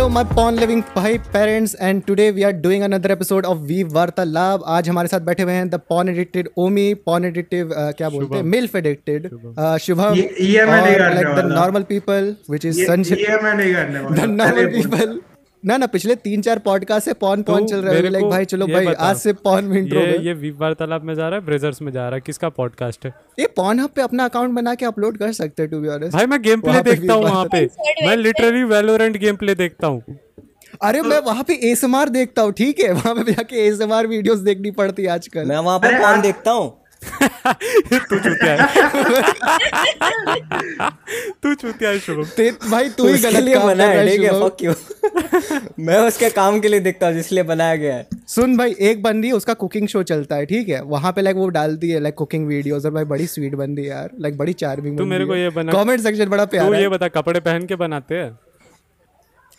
Hello my porn living भाई parents and today we are doing another episode of we वार्ता लाभ आज हमारे साथ बैठे हुए हैं the porn addicted Omi porn addictive क्या बोलते हैं? Milf addicted Shubham. Like the normal people which is Sanjay the normal people ना ना पिछले तीन चार पॉडकास्ट से पॉन पॉन चल रहे हैं। लाइक भाई चलो भाई आज से पॉन में इंट्रो ये में ये वीप वार्तालाप में जा रहा है ब्रेजर्स में जा रहा है? किसका पॉडकास्ट है? ये पॉन हब पे अपना अकाउंट बना के अपलोड कर सकते हैं टू बी ऑनेस्ट भाई मैं गेम प्ले देखता हूँ वहाँ पे। मैं लिटरली वैलोरेंट गेम प्ले देखता हूँ। अरे मैं वहाँ पे एसएमआर देखता हूँ ठीक है? वहाँ पे जाके एस एसएमआर वीडियोस देखनी पड़ती है आजकल। मैं वहाँ पर अरे कौन देखता हूँ। तू चूतिया है। तू चूतिया है शुभम। ते भाई तू ही उसके गलत लिए काम बना है ठीक है फक यू मैं उसके काम के लिए देखता हूँ जिसलिए बनाया गया है। सुन भाई एक बंदी उसका कुकिंग शो चलता है ठीक है? वहाँ पे लाइक वो डालती है लाइक कुकिंग वीडियोस और भाई बड़ी स्वीट बंदी यार लाइक बड़ी चार्मिंग तू मेरे को ये बना- कमेंट सेक्शन बड़ा तू ये बता कपड़े पहन के बनाते हैं?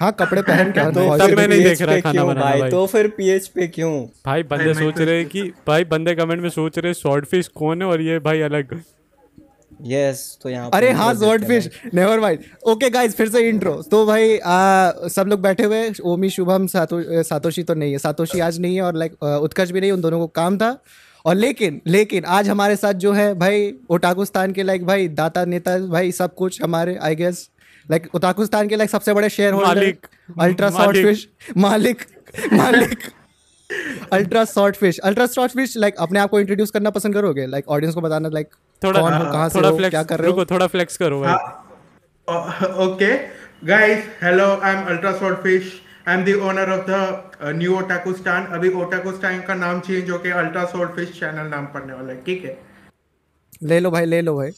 हाँ कपड़े पहन के तो तब मैं नहीं देख रहा खाना बनाना भाई। तो फिर पीएच पे क्यों? भाई बंदे सोच रहे हैं कि भाई बंदे कमेंट में सोच रहे स्वॉर्ड फ़िश कौन है और ये भाई अलग। यस तो यहाँ अरे हाँ short fish never mind okay guys फिर से इंट्रो तो भाई आ, सब लोग बैठे हुए ओमी शुभम सातो, सातोशी तो नहीं है। सातोशी आज नहीं है और लाइक उत्कर्ष भी नहीं उन दोनों को काम था। और लेकिन लेकिन आज हमारे साथ जो है भाई ओटाकुस्तान के लाइक भाई दाता नेता भाई सब कुछ हमारे आई गेस लाइक ओटाकुस्तान के लाइक सबसे बड़े शेयर होल्डर मालिक। अल्ट्रा शॉर्ट फ़िश मालिक। मालिक। Ultra short fish ultra short fish like अपने आप को इंट्रोड्यूस करना पसंद करोगे? लाइक ऑडियंस को बताना लाइक थोड़ा कौन हो कहाँ से थोड़ा हो फ्लेक्स क्या कर रहे हो? थोड़ा फ्लेक्स करो भाई। Uh, okay, guys. Hello, I'm Ultra Sword Fish. I'm the owner of the uh, new Otaku Stan. अभी Stan का नाम चेंज होके Ultra Sword Fish चैनल नाम पड़ने वाला है ठीक है? ले लो भाई ले लो भाई।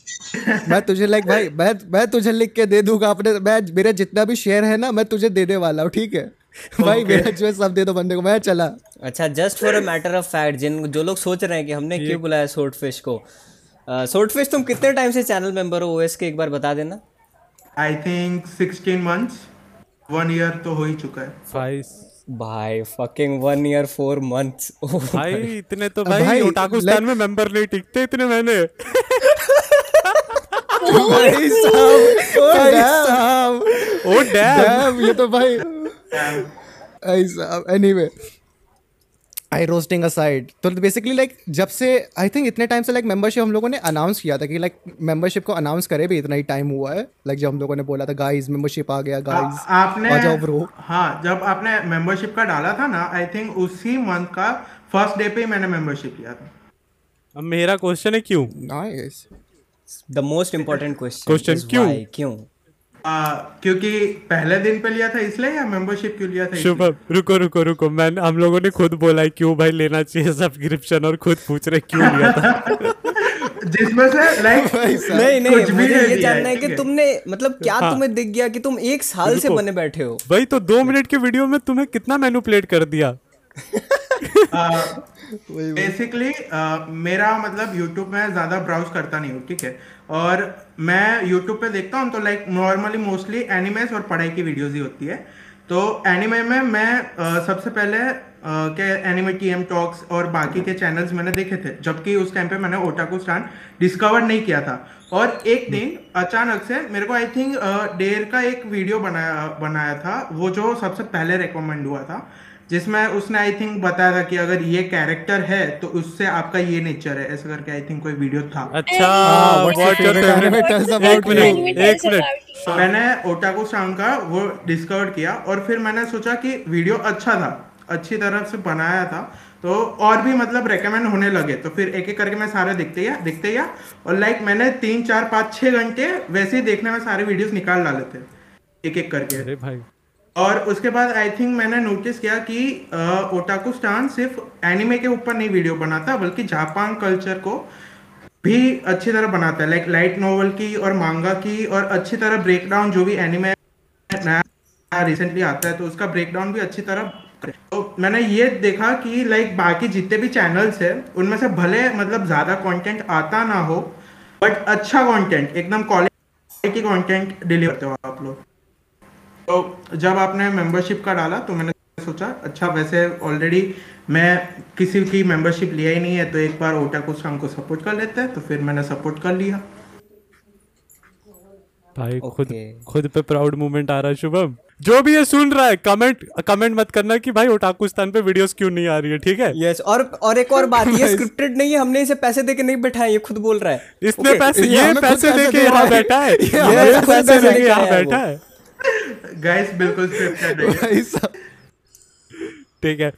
मैं तुझे लाइक भाई मैं मैं तुझे लिख के दे दूँगा अपने मैं मेरे जितना भी शेयर है ना मैं तुझे देने वाला हूँ ठीक है? भाई मेरा जो है सब दे दो बंदे को मैं चला। अच्छा just for a matter of fact जिन जो लोग सोच रहे हैं कि हमने क्यों बुलाया सोर्ट फ़िश को सोर्ट फ़िश तुम कितने टाइम से चैनल मेंबर हो ओएस के एक बार बता देना। I think 16 months one year तो हो ही चुका है। भाई fucking one year four months भाई इतने तो भाई, भाई ओटाकुस्तान like- में मेंबर नहीं टिकते इतने मैंने। भाई साहब भाई साहब। ओ डैम ये तो भाई। भाई साहब एनीवे आई रोस्टिंग असाइड तो बेसिकली लाइक जब से आई थिंक इतने टाइम से लाइक मेंबरशिप हम लोगों ने अनाउंस किया था कि लाइक मेंबरशिप को अनाउंस करे भी इतना ही टाइम हुआ है। लाइक जब हम लोगों ने बोला था गाइस मेंबरशिप आ गया गाइस आपने आ जाओ ब्रो हाँ जब आपने मेंबरशिप का डाला था ना आई थिंक उसी मंथ का फ़र्स्ट डे पे ही मैंने मेंबरशिप लिया था। अब मेरा क्वेश्चन है क्यों? Nice the most important question Question, क्यों? क्यों? आ, क्योंकि पहले दिन पे लिया था इसलिए या मेंबरशिप क्यों लिया था? शुभम रुको रुको रुको। मैं हम लोगों ने खुद बोला है क्यों भाई लेना चाहिए सब्सक्रिप्शन और खुद पूछ रहे क्यों लिया था? जिसमें से लाइक नहीं नहीं कुछ भी नहीं ये जानना है कि तुमने मतलब क्या हाँ। तुम्हें दिख गया कि तुम एक साल से बने बैठे हो? भाई तो दो मिनट के वीडियो में तुम्हें कितना मैनुपुलेट कर दिया? बेसिकली uh, मेरा मतलब यूट्यूब में ज़्यादा ब्राउज करता नहीं हूँ ठीक है? और मैं यूट्यूब पे देखता हूँ तो लाइक नॉर्मली मोस्टली एनिमेस और पढ़ाई की वीडियोस ही होती है। तो एनिमे में मैं अ, सबसे पहले के एनिमे टी एम टॉक्स और बाकी के चैनल्स मैंने देखे थे जबकि उस टाइम पे मैंने ओटाकू स्टान डिस्कवर नहीं किया था। और एक दिन अचानक से मेरे को आई थिंक डेर का एक वीडियो बनाया बनाया था वो जो सबसे पहले रिकमेंड हुआ था। जिसमें उसने आई थिंक बताया था कि अगर ये कैरेक्टर है तो उससे आपका ये नेचर है। ऐसा करके आई थिंक कोई वीडियो था। अच्छा मिनट एक मिनट मैंने ओटाको साउंड का वो डिस्कवर किया और फिर मैंने सोचा कि वीडियो अच्छा था अच्छी तरह से बनाया था। तो और भी मतलब रेकमेंड होने लगे। तो फिर एक एक करके मैं सारे देखते गया देखते गया और लाइक मैंने तीन चार पाँच छः घंटे वैसे ही देखने में सारे वीडियोस निकाल डाले थे। एक एक करके। अरे भाई। और उसके बाद आई थिंक मैंने नोटिस किया कि ओटाकू स्टान सिर्फ़ एनिमे के ऊपर नहीं वीडियो बनाता, बल्कि जापान कल्चर को भी अच्छी तरह बनाता है। लाइक लाइट नोवेल की और मांगा की और अच्छी तरह ब्रेक डाउन जो भी एनिमे नया रिसेंटली आता है तो उसका ब्रेक डाउन भी अच्छी तरह तो मैंने ये देखा कि लाइक बाकी जितने भी चैनल्स है, उनमें से भले मतलब ज़्यादा कंटेंट आता ना हो बट अच्छा कंटेंट एकदम क्वालिटी कंटेंट डिलीवर करते हो आप लोग। तो जब आपने मेंबरशिप का डाला तो मैंने सोचा अच्छा वैसे ऑलरेडी मैं किसी की मेंबरशिप लिया ही नहीं है तो एक बार ओटाकू संग को सपोर्ट कर लेते हैं तो फिर मैंने सपोर्ट कर लिया। भाई Okay. खुद खुद पे प्राउड मोमेंट आ रहा है शुभम। जो भी ये सुन रहा है कमेंट कमेंट मत करना कि भाई ओटाकुस्तान पे वीडियोस क्यों नहीं आ रही है ठीक है? यस और और एक और बात ये स्क्रिप्टेड नहीं है हमने इसे पैसे देके नहीं बैठाया ये खुद बोल रहा है। इसने Okay, पैसे ये पैसे देके दे यहाँ बैठा है। ये पैसे देके यहाँ है बैठा है। गाइस बिल्कुल स्क्रिप्टेड है। ठीक है।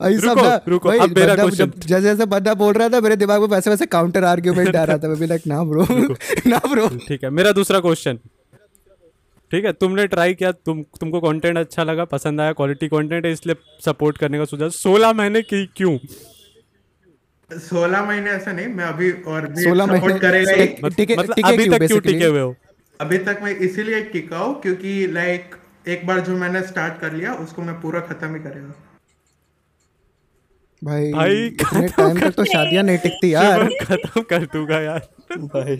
भाई साहब रुको, रुको, भाई अब मेरा। जब जैसे जैसे बंदा बोल रहा था मेरे दिमाग में वैसे वैसे काउंटर आर्ग्यूमेंट आ रहा था मैं भी लाइक ना ब्रो ना ब्रो ठीक है मेरा दूसरा क्वेश्चन ठीक है तुमने ट्राई किया तुम तुमको कंटेंट अच्छा लगा पसंद आया क्वालिटी कंटेंट है इसलिए सपोर्ट करने का सोचा सोलह महीने की क्यों? सोलह महीने ऐसा नहीं मैं अभी और भी सपोर्ट महीने करेगा ही। टिके- टिके मतलब अभी तक क्यों टिके हुए हो? अभी तक मैं इसीलिए टिका हूँ क्योंकि लाइक एक बार जो मैंने स्टार्ट कर लिया उसको मैं पूरा खत्म ही करेगा। भाई भाई, इतने टाइम तक तो शादियाँ नहीं टिकती यार। खत्म कर दूँगा यार। भाई।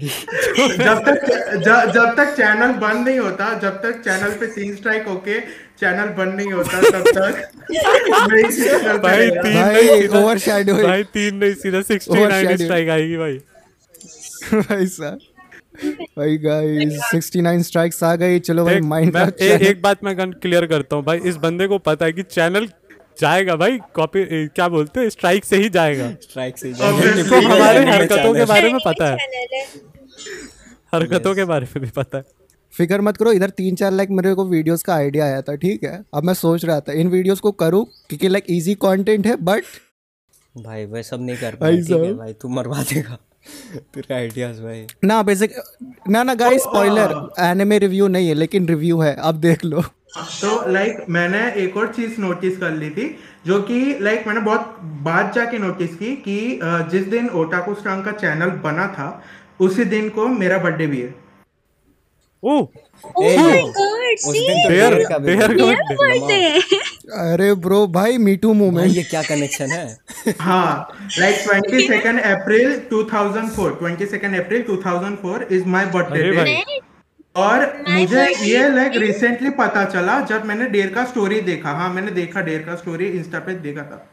जब तक ज- जब तक चैनल बंद नहीं होता जब तक चैनल पे तीन स्ट्राइक होके चैनल बंद नहीं होता तब तक भाई तीन भाई, नहीं सीधा भाई तीन नहीं सीधा सिक्सटी नाइन Overshadowing। स्ट्राइक आएगी भाई। भाई साहब। भाई गाइस 69 स्ट्राइक्स आ गई चलो भाई माइंड मैं, ए, एक बात मैं क्लियर करता हूँ भाई इस बंदे को पता है कि चैनल जाएगा भाई कॉपी क्या बोलते हैं स्ट्राइक से ही जाएगा। स्ट्राइक से Obviously, इसको हमारे हरकतों के बारे में पता है। हरकतों के बारे में भी पता है। फिकर मत करो इधर तीन चार लाइक मेरे को वीडियोस का आइडिया आया था ठीक है? अब मैं सोच रहा था इन वीडियोस को करूँ क्योंकि लाइक इजी कंटेंट है बट भाई वह सब नहीं कर भाई है। भाई तू मरवा देगा। तेरे आइडियाज़ भाई। ना बेसिक ना ना गाइस स्पॉइलर एनिमे रिव्यू नहीं है लेकिन रिव्यू है अब देख लो। तो लाइक मैंने एक और चीज़ नोटिस कर ली थी जो कि लाइक मैंने बहुत बाद जाके नोटिस की कि जिस दिन ओटाकू स्टांग का चैनल बना था उसी दिन को मेरा बर्थडे भी है। ओह! Oh तो. अरे ब्रो भाई मीटू मूवमेंट ये क्या कनेक्शन है? हाँ like twenty second April 2004 twenty second April 2004 is my birthday अरे डे भाई। और मुझे ये लाइक रिसेंटली पता चला जब मैंने डेर का स्टोरी देखा। हाँ मैंने देखा डेर का स्टोरी इंस्टा पे देखा था।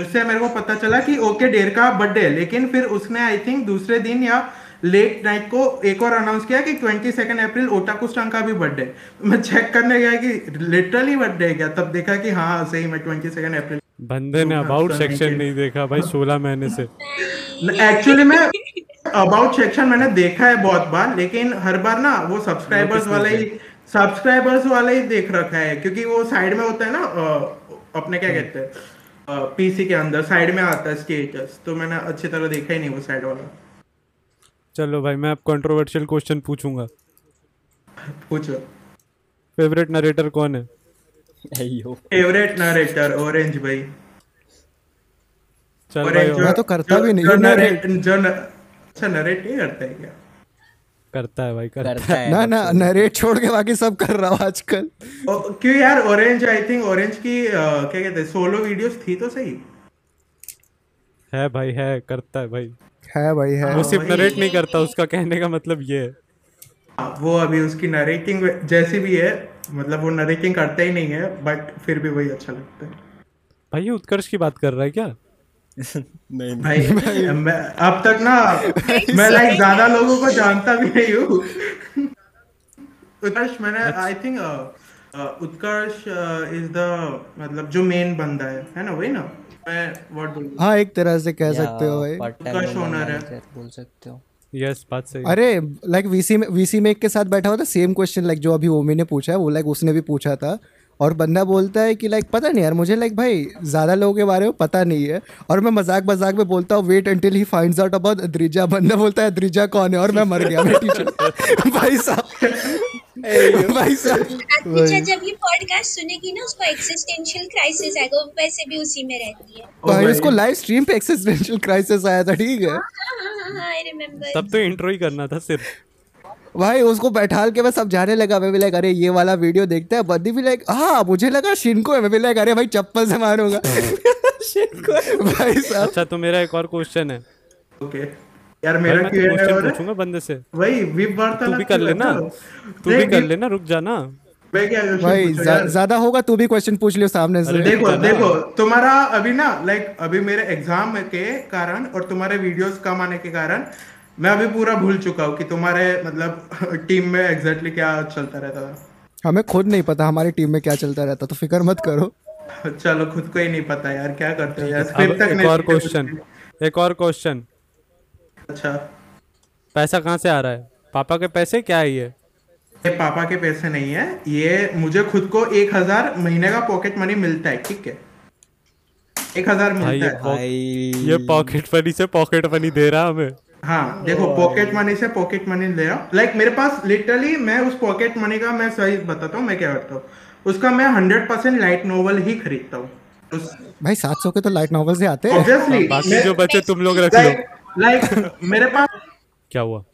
उससे मेरे को पता चला कि ओके डेर का बर्थडे लेकिन फिर उसने आई थिंक दूसरे दिन या लेट नाइट को एक और अनाउंस किया कि ट्वेंटी सेकेंड अप्रैल ओटाकुस्टांग का भी बर्थडे मैं चेक करने गया कि लिटरली बर्थडे है क्या? तब देखा कि हाँ सही में ट्वेंटी सेकेंड अप्रैल बंदे ने अबाउट सेक्शन नहीं देखा भाई सोलह महीने से। एक्चुअली मैं अबाउट सेक्शन मैंने देखा है बहुत बार लेकिन हर बार ना वो सब्सक्राइबर्स वाला ही सब्सक्राइबर्स वाला ही देख रखा है क्योंकि वो साइड में होता है ना अपने क्या कहते हैं पीसी के अंदर साइड में आता है स्टेटस तो मैंने अच्छी तरह देखा ही नहीं वो साइड वाला। चलो भाई मैं अब कंट्रोवर्शियल क्वेश्चन पूछूँगा। पूछो। फेवरेट नरेटर कौन है? फेवरेट नरेटर ऑरेंज भाई। चल भाई मैं तो करता भी नहीं जो नरेट जो अच्छा नरेट नहीं करता है क्या? करता है भाई करता करता है। ना ना नरेट छोड़ के बाकी सब कर रहा हूँ आजकल। क्यों यार ऑरेंज आई थिंक ऑरेंज की क्या कहते हैं सोलो वीडियोस थी तो सही? है भाई है करता है भाई। है भाई है। वो सिर्फ़ नरेट नहीं करता उसका कहने का मतलब ये है। वो अभी उसकी नरेटिंग जैसी भी है मतलब वो नरेटिंग करता ही नहीं है बट फिर भी वही अच्छा लगता है। भाई ये उत्कर्ष की बात कर रहा है क्या? नहीं भाई मैं अब तक ना मैं लाइक ज़्यादा लोगों को जानता भी नहीं हूँ। उत्कर्ष मैंने I think Utkarsh is the मतलब जो मेन बंदा है है ना वही ना? हाँ एक तरह से कह सकते हो भाई। बोल सकते हो। यस बात सही अरे लाइक वीसी में वीसी में एक के साथ बैठा हुआ था सेम क्वेश्चन लाइक जो अभी ओमी ने पूछा है वो लाइक उसने भी पूछा था। और बंदा बोलता है कि लाइक पता नहीं यार मुझे लाइक भाई ज़्यादा लोगों के बारे में पता नहीं है। और मैं मज़ाक मज़ाक में बोलता हूँ wait until he finds out about Adrija बंदा बोलता है अद्रिजा कौन है? और मैं मर गया मैं टीचर भाई साहब। भाई साहब। जब ये पॉडकास्ट सुनेगी ना उसको एक्सिस्टेंशियल क्राइसिस आएगा वो वैसे भी उसी में रहती है। भाई भाई। उसको लाइव स्ट्रीम पे एक्सिस्टेंशियल क्राइसिस आया था ठीक है? हाँ हाँ हाँ तब तो इंट्रो ही करना था सिर्फ़। भाई उसको बैठाल के मैं समझाने लगा। मैं भी लाइक अरे ये वाला वीडियो देखता है। बद्दी भी लाइक हाँ मुझे लगा शिनको है। मैं भी लाइक अरे भाई चप्पल से मारूँगा। शिनको भाई साहब। अच्छा तो मेरा एक और क्वेश्चन है। ओके यार मेरा क्यों क्वेश्चन और पूछूँगा बंदे से। वही विप वार्ता तू भी कर लेना। तू भी कर लेना रुक जाना मैं क्या भाई? ज़्यादा होगा तू भी क्वेश्चन पूछ लियो सामने से। देखो देखो तुम्हारा अभी ना लाइक अभी मेरे एग्ज़ाम के कारण और तुम्हारे वीडियोस कम आने के कारण मैं अभी पूरा भूल चुका हूँ कि तुम्हारे मतलब टीम में एग्जैक्टली क्या चलता रहता था। हमें खुद नहीं पता हमारी टीम में क्या चलता रहता तो फ़िक्र मत करो। चलो खुद को ही नहीं पता यार क्या करते हो यार? अब तक एक और क्वेश्चन एक और क्वेश्चन अच्छा। पैसा कहाँ से आ रहा है? पापा के पैसे? क्या है ये? ये पापा के पैसे नहीं है ये मुझे खुद को एक हज़ार महीने का पॉकेट मनी मिलता है ठीक है? एक हज़ार मिलता है। ये पॉकेट मनी से पॉकेट मनी दे रहा है हमें। हाँ देखो पॉकेट मनी से पॉकेट मनी ले रहा हूँ। लाइक मेरे पास लिटरली मैं उस पॉकेट मनी का मैं सही बताता हूँ मैं क्या करता हूँ। उसका मैं हंड्रेड परसेंट लाइट नोवेल ही खरीदता हूँ। उस भाई सात सौ के तो लाइट नॉवल से आते हैं। ऑब्वियसली बाकी जो बचे तुम लोग रख लो। लाइक लाइक मेरे पास क्या हुआ?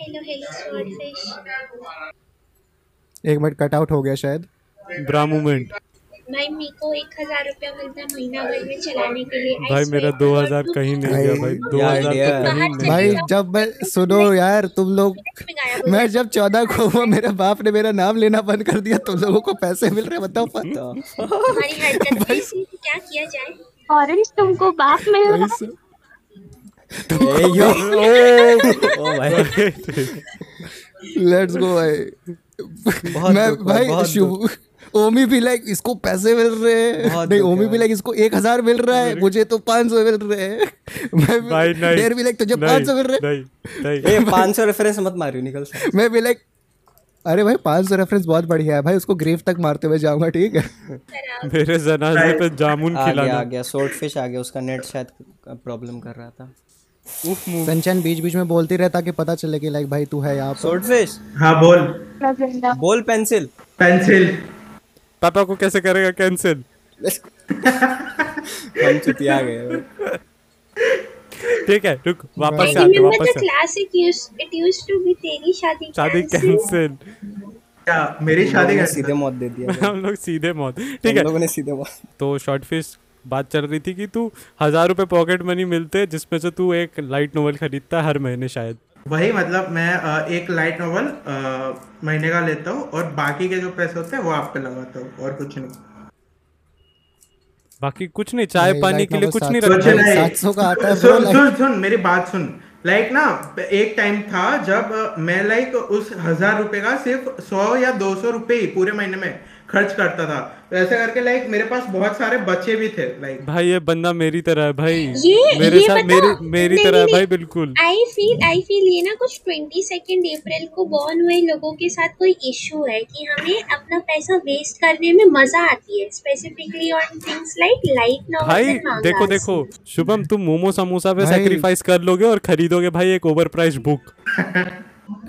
हेलो हेलो स्वॉर्डफिश एक मिनट कट आउट हो गया शायद। ब्रा मूवमेंट भाई मेरे को एक हज़ार रुपया मिलता है महीना भर में चलाने के लिए। भाई मेरा दो हज़ार कहीं नहीं गया भाई दो हज़ार तो है? कहीं नहीं भाई जब मैं सुनो यार तुम लोग में हो जब चौदह को हुआ मेरे बाप ने मेरा नाम लेना बंद कर दिया तुम लोगों को पैसे मिल रहे बताओ पता क्या किया जाए? ऑरेंज तुमको बाप में हो। ए यो ओ ओ भाई लेट्स गो भाई। मैं भाई शुभ ओमी भी लाइक इसको पैसे मिल रहे हैं। नहीं ओमी भी लाइक इसको एक हज़ार मिल रहा है मुझे तो पाँच सौ मिल रहे हैं। मैं डेर भी लाइक तुझे पाँच सौ मिल रहे हैं। ए 500 रेफरेंस मत मारियो निकल मैं भी लाइक अरे भाई पाँच सौ रेफरेंस बहुत बढ़िया है। भाई उसको ग्रेव तक मारते हुए जाऊँगा ठीक है? मेरे जनाजे पे जामुन आ गया खिलाना। आ गया सोर्ट फ़िश आ गया उसका नेट शायद प्रॉब्लम कर रहा था। उफ संचन बीच बीच में बोलती रहता कि पता चले कि लाइक भाई तू है यहाँ पर। सोर्ट फ़िश हाँ बोल। बोल पेंसिल पेंसिल पापा को कैसे करेगा कैंसिल हम चुतिया गए ठीक है रुक वापस से आते वापस से used it used to be तेरी शादी शादी कैंसिल क्या मेरी शादी कैसे? सीधे मौत दे दिया। हम लोग सीधे मौत। ठीक हम है। लोगों ने सीधे मौत। तो शॉर्ट फ़िश बात चल रही थी कि तू हज़ार रुपए पॉकेट मनी मिलते जिसमें से तू एक लाइट नोवेल खरीदता है हर महीने शायद। वही मतलब मैं एक लाइट नोवेल महीने का लेता हूँ और बाकी के जो पैसे होते हैं वो आप पे लगाता हूँ और कुछ नहीं। बाकी कुछ नहीं चाय पानी के लिए कुछ नहीं रखा सात सौ का आता है सुन सुन सुन मेरी बात सुन। लाइक ना एक टाइम था जब मैं लाइक उस हज़ार रुपए का सिर्फ़ सौ या दो सौ रुपए ही पूरे महीने में खर्च करता था। तो ऐसे करके लाइक मेरे पास बहुत सारे बच्चे भी थे लाइक भाई ये बंदा मेरी तरह है भाई। ये मेरे ये साथ मेरी मेरी तरह है भाई बिल्कुल। आई फील आई फील ये ना कुछ ट्वेंटी सेकेंड अप्रैल को बॉर्न हुए लोगों के साथ कोई इशू है कि हमें अपना पैसा वेस्ट करने में मज़ा आती है specifically on things like light भाई देखो देखो शुभम तुम मोमो समोसा पे सेक्रीफाइस कर लोगे और खरीदोगे भाई एक ओवर प्राइस बुक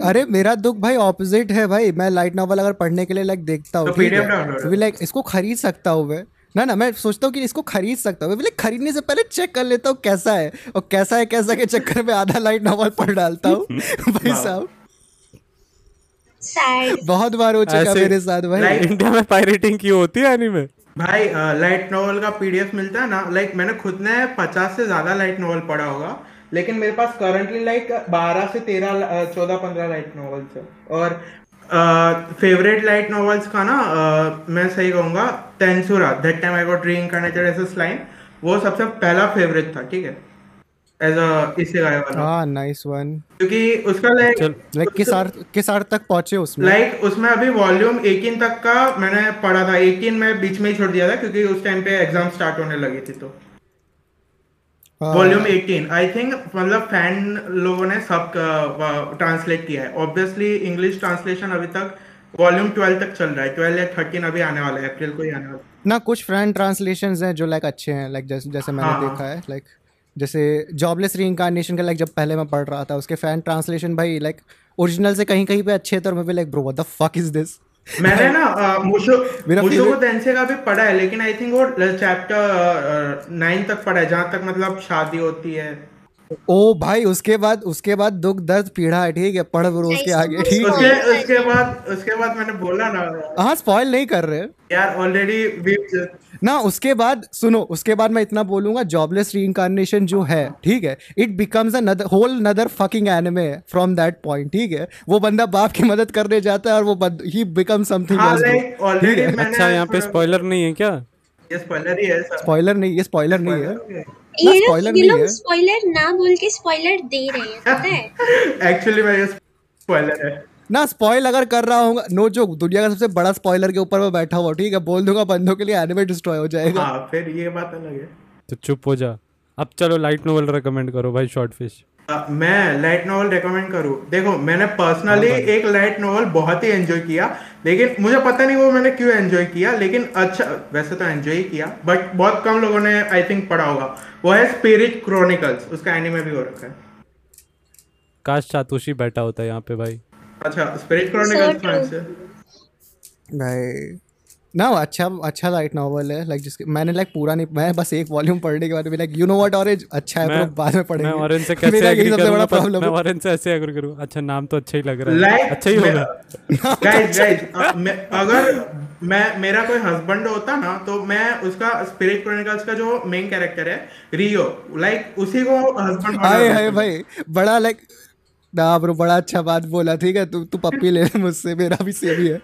अरे मेरा दुख भाई ऑपोजिट है भाई। मैं लाइट नॉवल अगर पढ़ने के लिए लाइक देखता हूँ तो है? तो लाइक इसको खरीद सकता हूँ मैं। ना ना मैं सोचता हूँ कि इसको खरीद सकता हूँ। लाइक खरीदने से पहले चेक कर लेता हूँ कैसा है। और कैसा है कैसा के चक्कर में आधा लाइट नॉवल पढ़ डालता हूँ। भाई साहब। बहुत बार हो चुका मेरे साथ भाई। इंडिया में पायरेटिंग की होती है एनीमे भाई लाइट नोवेल का पीडीएफ मिलता है ना लाइक मैंने खुद ने पचास से ज़्यादा लाइट नॉवल पढ़ा होगा। लेकिन मेरे पास करंटली लाइक बारह से तेरह चौदह पंद्रह लाइट नोवेल्स है। और फेवरेट लाइट नोवेल्स का ना अ, मैं सही कहूँगा Tensura that time I got reincarnated as a slime वो सबसे पहला फेवरेट था ठीक है? एज अ इससे गाया वाला हाँ नाइस वन क्योंकि उसका लाइक लाइक किस अर्थ किस अर्थ तक पहुँचे उसमें? लाइक उसमें अभी वॉल्यूम 18 तक का मैंने पढ़ा था। 18 में बीच में ही छोड़ दिया था क्योंकि उस टाइम पे एग्ज़ाम स्टार्ट होने लगी थी तो। वॉल्यूम 18 आई थिंक मतलब फ़ैन लोगों ने सब ट्रांसलेट किया है। ऑब्वियसली इंग्लिश ट्रांसलेशन अभी तक वॉल्यूम 12 तक चल रहा है। 12 या 13 अभी आने वाला है। अप्रैल को ही आने वाला है। ना कुछ फ्रेंड ट्रांसलेशंस हैं जो लाइक अच्छे हैं। लाइक जैसे जैसे मैंने हाँ। देखा है लाइक जैसे जॉबलेस रीइंकार्नेशन का लाइक जब पहले मैं पढ़ रहा था उसके फ़ैन ट्रांसलेशन भाई लाइक ओरिजिनल से कहीं कहीं पे अच्छे थे और मैं भी like bro what the fuck is this मैंने ना मुशो मुशो को तेंसे का भी पढ़ा है लेकिन आई थिंक वो चैप्टर नाइन तक पढ़ा है जहाँ तक मतलब शादी होती है। ओ भाई उसके बाद उसके बाद दुख दर्द पीड़ा है ठीक है पढ़ ब्रो उसके आगे ठीक है। उसके उसके बाद उसके बाद मैंने बोला ना। हाँ स्पॉइल नहीं कर रहे। यार ऑलरेडी वी ना उसके बाद सुनो उसके बाद मैं इतना बोलूँगा जॉबलेस री रीइंकार्नेशन जो है ठीक है it becomes a whole nother fucking anime from that point ठीक है। वो बंदा बाप की मदद करने जाता है और वो ही बिकम समथिंग अच्छा यहाँ पे स्पॉइलर नहीं है क्या? ये स्पॉइलर ही है स्पॉइलर नहीं ये स्पॉइलर नहीं है। ये लोग ये लोग स्पॉइलर ना बोल के स्पॉइलर दे रहे हैं पता है? एक्चुअली मैं ये स्पॉइलर है। ना स्पॉइल अगर कर रहा हूँ नो जोक दुनिया का सबसे बड़ा स्पॉइलर के ऊपर मैं बैठा हुआ ठीक है? बोल दूँगा बंदों के लिए एनिमे डिस्ट्रॉय हो जाएगा। हाँ फिर ये बात अलग है। तो चुप हो जा। अब चलो लाइट नोवेल रिकमेंड करो भाई शॉर्ट फ़िश मैं लाइट नॉवल रेकमेंड करूँ। देखो मैंने पर्सनली एक लाइट नॉवल बहुत ही एंजॉय किया लेकिन मुझे पता नहीं वो मैंने क्यों एंजॉय किया लेकिन अच्छा वैसे तो एंजॉय ही किया बट बहुत कम लोगों ने आई थिंक पढ़ा होगा। वो है स्पिरिट क्रॉनिकल्स उसका एनिमे भी हो रखा है। काश सातोशी बैठा होता है यहाँ पे भाई। अच्छा स्पिरिट क्रॉनिकल्स भाई ना वो अच्छा अच्छा लाइट नॉवल है लाइक जिसके मैंने लाइक पूरा नहीं मैं बस एक वॉल्यूम पढ़ने के बाद में like you know what Orange अच्छा है मैं बाद में पढ़ेंगे। मैं ऑरेंज से कैसे मेरा यही एग्री सबसे बड़ा प्रॉब्लम है। ऑरेंज से ऐसे एग्री करूँ अच्छा नाम तो अच्छा ही लग रहा है। अच्छा ही होगा। गाइस गाइस अगर मैं मेरा कोई हस्बैंड होता ना तो मैं उसका स्पिरिट क्रॉनिकल्स का जो मेन कैरेक्टर है रियो लाइक उसी को हस्बैंड हाय हाय भाई बड़ा लाइक ना ब्रो बड़ा अच्छा बात बोला ठीक है? तू तू पप्पी ले ले मुझसे मेरा भी सेम ही है।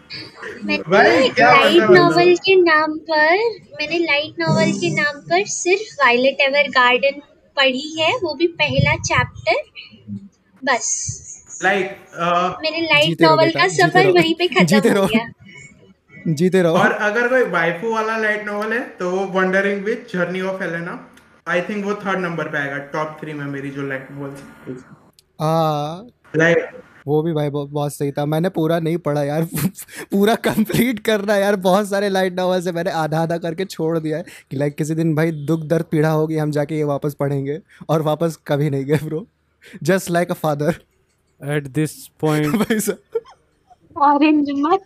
मैंने भाई, क्या लाइट? नॉवल के नाम पर मैंने लाइट नॉवल के नाम पर सिर्फ़ वायलेट एवर गार्डन पढ़ी है वो भी पहला चैप्टर बस। लाइक मेरे लाइट जीते रहो नॉवल का सफ़र। वहीं पे खत्म हो। गया जीते रहो। और अगर कोई वाइफू वाला लाइट नॉवल है तो वो wandering witch journey of Elaina I think वो थर्ड नंबर पे आएगा टॉप थ्री में मेरी जो लाइट नॉवल हाँ। वो भी भाई बहुत बहुत सही था। मैंने पूरा नहीं पढ़ा यार। पूरा कंप्लीट करना यार। बहुत सारे लाइट नॉवल से मैंने आधा आधा करके छोड़ दिया है कि लाइक किसी दिन भाई दुख दर्द पीड़ा होगी हम जाके ये वापस पढ़ेंगे और वापस कभी नहीं गए bro just like a father at this point भाई साहब। ऑरेंज मत।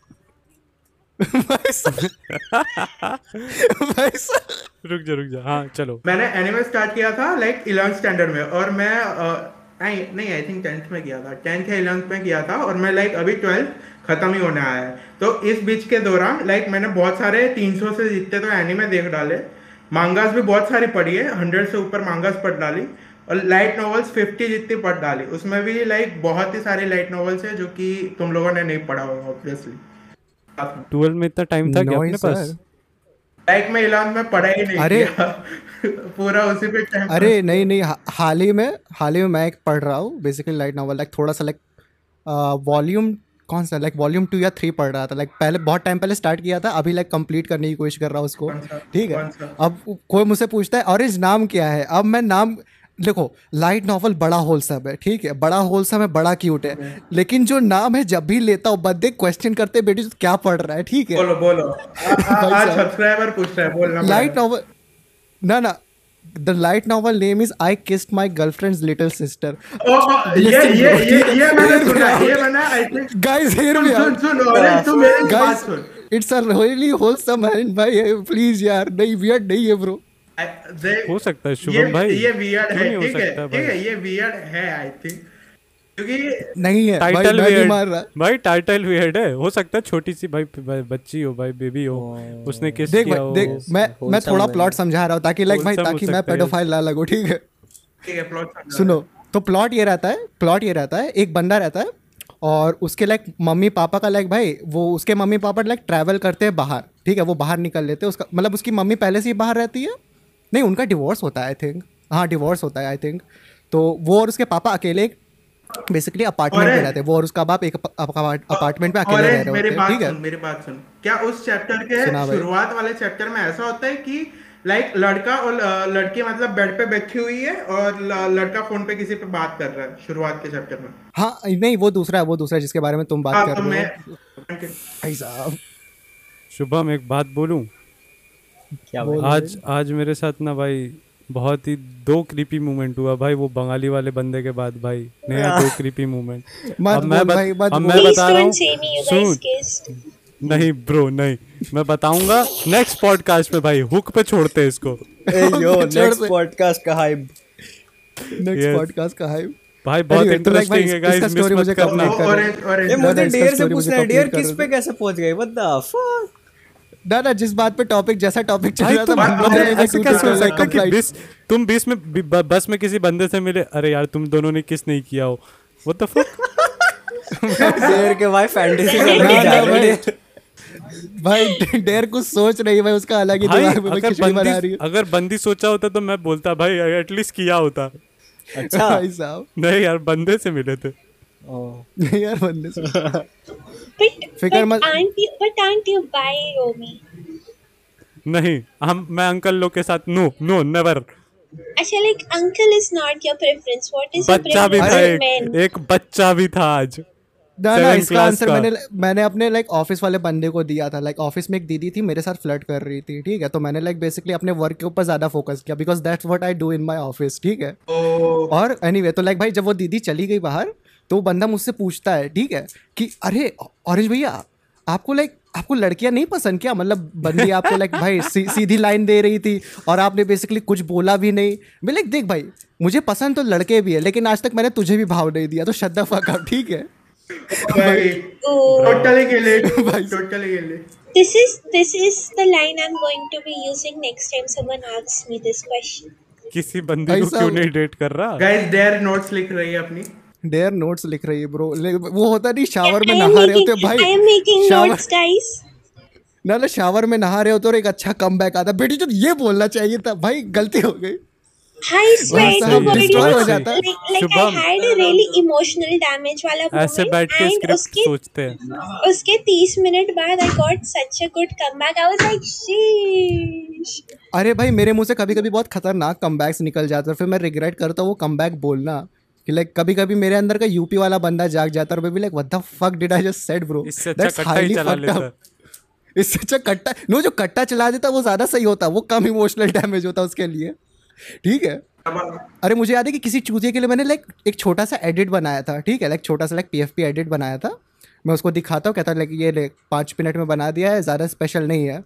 भाई साहब। भाई साहब। रुक जा रुक जा। हाँ चलो। मैंने एनिमे स्टार्ट किया था लाइक इलेवंथ स्टैंडर्ड में। और मैं अ, नहीं नहीं आई थिंक टेंथ में किया था। टेंथ या इलेवंथ में किया था और मैं लाइक अभी ट्वेल्थ खत्म ही होने आया है। तो इस बीच के दौरान लाइक मैंने बहुत सारे 300 से जितने तो एनिमे देख डाले। मांगास भी बहुत सारी पढ़ी है। हंड्रेड से ऊपर मांगास पढ़ डाली। और लाइट नॉवेल्स 50 जितनी पढ़ डाली। उसमें भी लाइक बहुत ही सारी लाइट नॉवेल्स है जो कि तुम लोगों ने नहीं पढ़ा होगा ऑब्वियसली ट्वेल्व में इतना टाइम था क्या अपने पास. लाइक मैं इलान में पढ़ा ही नहीं अरे- पूरा उसी पे टाइम अरे नहीं नहीं हाल ही में हाल ही में मैं एक पढ़ रहा हूँ बेसिकली लाइट नॉवल लाइक थोड़ा सा लाइक वॉल्यूम कौन सा लाइक वॉल्यूम टू या थ्री पढ़ रहा था लाइक पहले बहुत टाइम पहले स्टार्ट किया था अभी लाइक कंप्लीट करने की कोशिश कर रहा हूँ उसको। ठीक है? अब कोई मुझसे पूछता है ऑरेंज नाम क्या है? अब मैं नाम देखो लाइट नॉवल बड़ा होलसम है ठीक है? बड़ा होलसम है बड़ा क्यूट है। लेकिन जो नाम है जब भी लेता हूँ बंदे क्वेश्चन करते बेटी तू क्या पढ़ रहा है ठीक है? बोलो बोलो। सब्सक्राइबर पूछ रहा है बोलना लाइट। नॉवल ना ना the light novel name is I kissed my girlfriend's little sister ओ, ओ, ये ये ये ये मैंने सुना ये मैंने आई थिंक guys hear सुन me सुन out सुन ऑरेंज मेरी बात guys सुन। it's a really wholesome and भाई प्लीज़ यार नहीं weird नहीं है ब्रो हो सकता है, शुभम भाई। ये वियर्ड है नहीं ठीक है ठीक है ये वियर्ड है आई थिंक क्योंकि नहीं है भाई टाइटल मैं नहीं मार रहा। भाई टाइटल वियर्ड है। हो सकता है छोटी सी भाई ब- बच्ची हो भाई बेबी हो उसने किस देख किया भाई देख मैं मैं थोड़ा प्लॉट समझा रहा हूँ ताकि लाइक भाई ताकि मैं पेडोफाइल ना लगूं ठीक है? ठीक है प्लॉट सुनो तो प्लॉट ये रहता है प्लॉट ये रहता है एक बंदा रहता है और उसके लाइक मम्मी पापा का लाइक भाई वो उसके मम्मी पापा लाइक ट्रैवल करते हैं बाहर ठीक है? वो बाहर निकल लेते हैं उसका मतलब उसकी मम्मी पहले से ही बाहर रहती है नहीं उनका डिवोर्स होता है आई थिंक हाँ डिवोर्स होता है आई थिंक तो वो और उसके पापा अकेले बेसिकली अपार्टमेंट में रहते हैं। वो और उसका बाप एक अपार्टमेंट में अकेले रह रहे होते हैं ठीक है? मेरी बात सुन। क्या उस चैप्टर के शुरुआत वाले चैप्टर में ऐसा होता है कि लाइक लड़का और लड़की मतलब बेड पे बैठी हुई है और लड़का फ़ोन पे किसी पे बात कर रहा है शुरुआत के चैप्टर में? हाँ नहीं वो दूसरा है वो दूसरा जिसके बारे में तुम बात कर रहे मैं हो भाई साहब। शुभम एक बात बोलूँ? क्या बोल। आज आज मेरे साथ ना भाई बहुत ही दो क्रीपी मोमेंट हुआ। भाई वो बंगाली वाले बंदे के बाद भाई नया दो क्रीपी मोमेंट अब मैं बत- भाई, अब मैं बता रहा हूँ सुन। नहीं ब्रो नहीं। मैं बताऊँगा नेक्स्ट पॉडकास्ट पे भाई हुक पे छोड़ते हैं इसको। यो नेक्स्ट पॉडकास्ट का हाइप नेक्स्ट पॉडकास्ट का है भाई बहुत Anyway, तो इंटरेस्टिंग है गाइस मिस मत मुझे करना। ऑरेंज मुझे डेयर से पूछना है डेयर किस पे कैसे पहुँच गए? व्हाट द फक ना ना जिस बात पे टॉपिक जैसा टॉपिक चल रहा था ऐसे कैसे हो सकता कि। बीस तुम बीस में बस में किसी बंदे से मिले अरे यार तुम दोनों ने किस नहीं किया हो? वो तो डेयर के भाई फैंटेसी में ना, लग जा रहे भाई। हैं। भाई डेयर कुछ सोच रही भाई उसका अलग ही दिमाग में अगर बना रही बंदी है। अगर बंदी सोचा होता तो मैं बोलता भाई एटलीस्ट किया होता। अच्छा। भाई साहब। नहीं यार बंदे से मिले थे. यार बंदे से। But फिकर मत- aren't you but aren't you bi? नहीं हम मैं अंकल लोग के साथ no no never like uncle is not your preference. What is your बच्चा भी था एक एक बच्चा भी था आज. ना ना इसका आंसर मैंने मैंने अपने लाइक ऑफ़िस वाले बंदे को दिया था. लाइक ऑफ़िस में एक दीदी थी मेरे साथ फ्लर्ट कर रही थी ठीक है? तो मैंने लाइक बेसिकली अपने वर्क के ऊपर ज़्यादा फोकस किया because that's what I do in my office ठीक है? ओ और एनीवे तो लाइक भाई जब वो दीदी चली गई बाहर तो वो बंदा मुझसे पूछता है ठीक है कि अरे ऑरेंज भैया आपको लाइक आपको लड़कियाँ नहीं पसंद क्या? मतलब बंदी आपको लाइक भाई सी, सीधी लाइन दे रही थी और आपने बेसिकली कुछ बोला भी नहीं। मैं लाइक देख भाई मुझे पसंद तो लड़के भी है लेकिन आज तक मैंने तुझे भी भाव नहीं दिया तो शद्दा फक ठीक है? भाई टोटली गेले भाई। टोटली गेले this is this is the line I'm going to be using next time someone asks me this question. किसी बंदी को क्यों नहीं डेट कर रहा? गाइस देयर नोट्स लिख रही है अपनी। डेयर नोट्स लिख रही है ब्रो वो होता नहीं शावर में नहा रहे होते भाई I am making शावर ना ना शावर में नहा रहे होते और एक अच्छा कम बैक आता बेटी तो ये बोलना चाहिए था भाई गलती हो गई I swear साहब, to God, it destroy हो was जाता है। like, like I Shubham. had a really emotional damage वाला ऐसे बैठ के स्क्रिप्ट सोचते हैं उसके 30 मिनट बाद I got such a good comeback. I was like, sheesh. अरे भाई मेरे मुँह से कभी कभी बहुत खतरनाक कम निकल जाते हैं फिर मैं रिग्रेट करता हूँ वो कम बोलना कि लाइक कभी कभी मेरे अंदर का यूपी वाला बंदा जाग जाता है और मैं भी like what the fuck did I just said bro इससे अच्छा कट्टा ही चला लेता। है। इससे अच्छा कट्टा नो जो कट्टा चला देता वो ज़्यादा सही होता वो कम इमोशनल डैमेज होता उसके लिए। ठीक है? अरे मुझे याद है कि किसी चूतिए के लिए मैंने लाइक एक छोटा सा एडिट बनाया था ठीक है? लाइक छोटा सा लाइक पी एडिट बनाया था। मैं उसको दिखाता हूँ कहता लाइक ये ले पाँच मिनट में बना दिया है ज़्यादा स्पेशल नहीं है।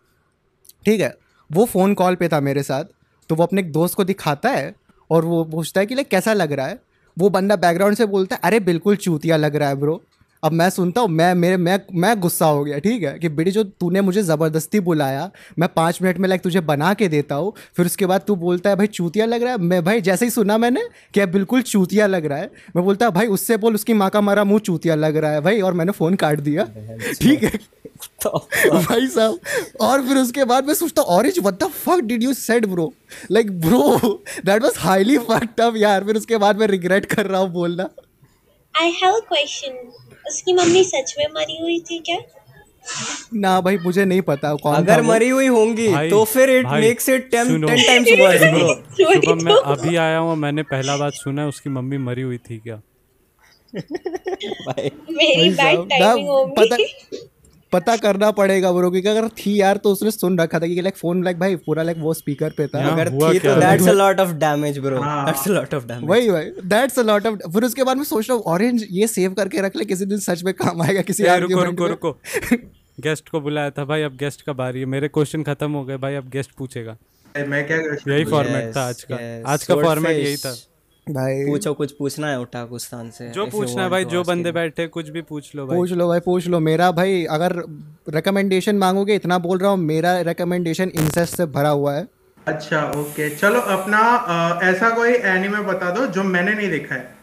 ठीक है? वो फ़ोन कॉल पे था मेरे साथ तो वो अपने एक दोस्त को दिखाता है और वो पूछता है कि लाइक कैसा लग रहा है? वो बंदा बैकग्राउंड से बोलता है अरे बिल्कुल चूतिया लग रहा है ब्रो अब मैं सुनता हूँ मैं मेरे मैं मैं गुस्सा हो गया ठीक है? कि बेटी जो तूने मुझे ज़बरदस्ती बुलाया मैं पाँच मिनट में लाइक तुझे बना के देता हूँ फिर उसके बाद तू बोलता है भाई चूतिया लग रहा है? मैं भाई जैसे ही सुना मैंने कि अब बिल्कुल चूतिया लग रहा है। मैं बोलता भाई उससे बोल उसकी माँ का मारा मुँह चूतिया लग रहा है भाई और मैंने फ़ोन काट दिया। ठीक है? भाई साहब और फिर उसके बाद मैं सोचता Orange what the fuck did you said bro like bro that was highly fucked up यार। फिर उसके बाद मैं रिग्रेट कर रहा हूँ बोलना। I have a question. उसकी मम्मी सच में मरी हुई थी क्या? ना भाई मुझे नहीं पता कौन अगर मरी हुई होंगी तो फिर it makes it ten ten times worse Shubham मैं। अभी आया हूँ मैंने पहला बात सुना है उसकी मम्मी मरी हुई थी क्या भाई बैड टाइमिंग होगी. पता करना पड़ेगा ब्रो क्योंकि अगर थी यार तो उसने सुन रखा था कि लाइक फ़ोन लाइक भाई पूरा लाइक वो स्पीकर पे था। अगर थी तो that's a lot of damage bro हाँ। That's a lot of damage वही भाई दैट्स अ लॉट ऑफ़ फिर उसके बाद में सोच रहा हूँ ऑरेंज ये सेव करके रख ले किसी दिन सच में काम आएगा किसी ए, रुको रुको रुको। गेस्ट को बुलाया था भाई अब गेस्ट का बारी है? मेरे क्वेश्चन खत्म हो गए भाई अब गेस्ट पूछेगा। मैं क्या यही फॉर्मेट था आज का। आज का फॉर्मेट यही था। भाई। पूछो कुछ पूछना है उठाकुस्तान से जो पूछना है भाई जो बंदे बैठे कुछ भी पूछ लो भाई। पूछ लो भाई पूछ लो। मेरा भाई अगर रिकमेंडेशन मांगोगे इतना बोल रहा हूँ मेरा रिकमेंडेशन इंसेस्ट से भरा हुआ है। अच्छा ओके चलो अपना ऐसा कोई एनिमे बता दो जो मैंने नहीं देखा है।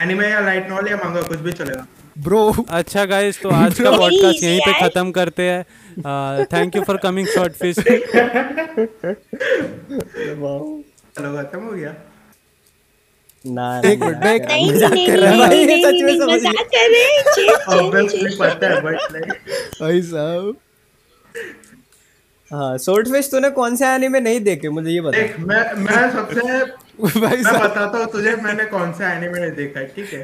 एनिमे या लाइट नॉवल या मांगा कुछ भी चलेगा। ब्रो अच्छा गाइस तो आज का पॉडकास्ट यहीं पे खत्म करते हैं। Thank you for coming short fish चलो खत्म हो गया। ना एक मिनट मैं नहीं मज़ाक नहीं कर रहा हूँ। भाई, सच में नहीं समझ मज़ाक कर। रहे हैं ऑब्वियसली पता है बट लाइक भाई साहब। हाँ सोल्टफिश तूने कौन से एनीमे नहीं देखे? मुझे ये बता। देख मैं मैं सबसे भाई मैं साहब। बताता हूँ तुझे मैंने कौन सा एनिमे नहीं देखा है ठीक है?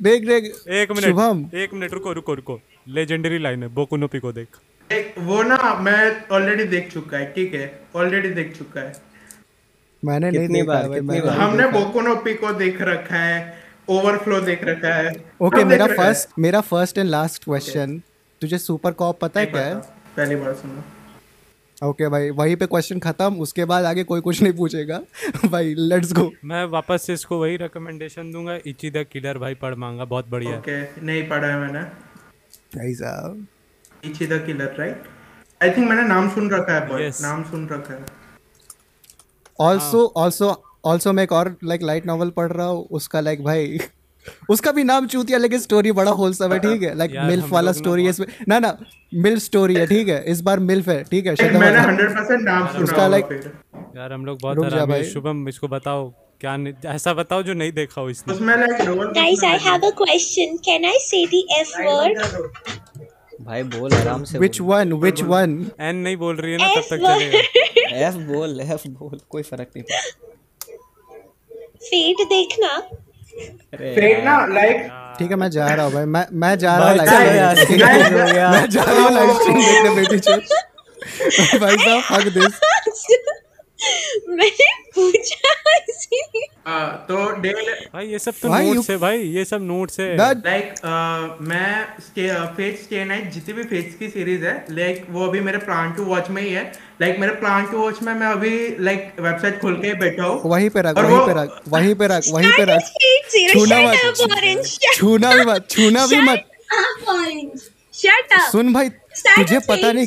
देख देख। एक मिनट शुभम। एक मिनट रुको रुको रुको। लेजेंडरी लाइन है बोकु नो पिको देख। एक वो ना मैं ऑलरेडी देख चुका है ठीक है? ऑलरेडी देख चुका है। मैंने नहीं कितनी देखा बार, भाई कितनी बार? हमने। बोको नो पिको देख रखा है ओवरफ्लो देख रखा है। ओके मेरा। फ़र्स्ट मेरा फ़र्स्ट एंड लास्ट क्वेश्चन तुझे सुपर कॉप पता है क्या है? पहली बार सुना ओके okay भाई वहीं पे क्वेश्चन खत्म उसके बाद आगे कोई कुछ नहीं पूछेगा। भाई लेट्स गो मैं वापस से इसको वही रिकमेंडेशन दूँगा इची द किलर भाई पढ़ मांगा बहुत बढ़िया। ओके नहीं पढ़ा है मैंने। भाई साहब। Ichi the killer right I think मैंने नाम सुन रखा है Yes. नाम सुन रखा है। ऑल्सो ऑल्सो ऑल्सो मैं एक और लाइक लाइट नॉवल पढ़ रहा हूँ उसका लाइक भाई उसका भी नाम चूतिया लेकिन स्टोरी बड़ा होलसम है ठीक है? लाइक मिल्फ वाला ना स्टोरी है इसमें ना ना मिल्फ स्टोरी है ठीक है? इस बार मिल्फ है ठीक है मैंने वाला। हंड्रेड परसेंट नाम सुना उसका like- फिर। यार हम लोग बहुत जा भाई। शुभम इसको बताओ क्या ऐसा बताओ जो नहीं देखा हो इसने। उसमें like Guys, I have a question. Can I say the F word? भाई बोल आराम से which one which one N नहीं बोल रही है ना तब तक चलेगा. एफ़ बोल एफ़ बोल कोई फ़र्क नहीं पड़ता। Fate देखना. अरे फेट ना लाइक ठीक है मैं जा रहा हूँ भाई। मैं मैं जा रहा हूँ चलो हो। मैं जा रहा हूँ लाइव स्ट्रीम देखने बेटी चोट भाई साहब हग दिस मैंने पूछा इसीलिए. तो डेल भाई ये सब तो नोट्स है भाई ये सब नोट्स है लाइक मैं फेट स्टे नाइट जितनी भी फेट्स की सीरीज़ है लाइक वो अभी मेरे प्लान टू वॉच में ही है लाइक मेरे प्लान टू वॉच में मैं अभी लाइक वेबसाइट खोल के बैठा हूँ वहीं पे रख वहीं पे रख वहीं पे रख वहीं पे रख. छूना Shut मत up, Orange. Shut छूना भी मत छूना भी मत. सुन भाई तुझे पता नहीं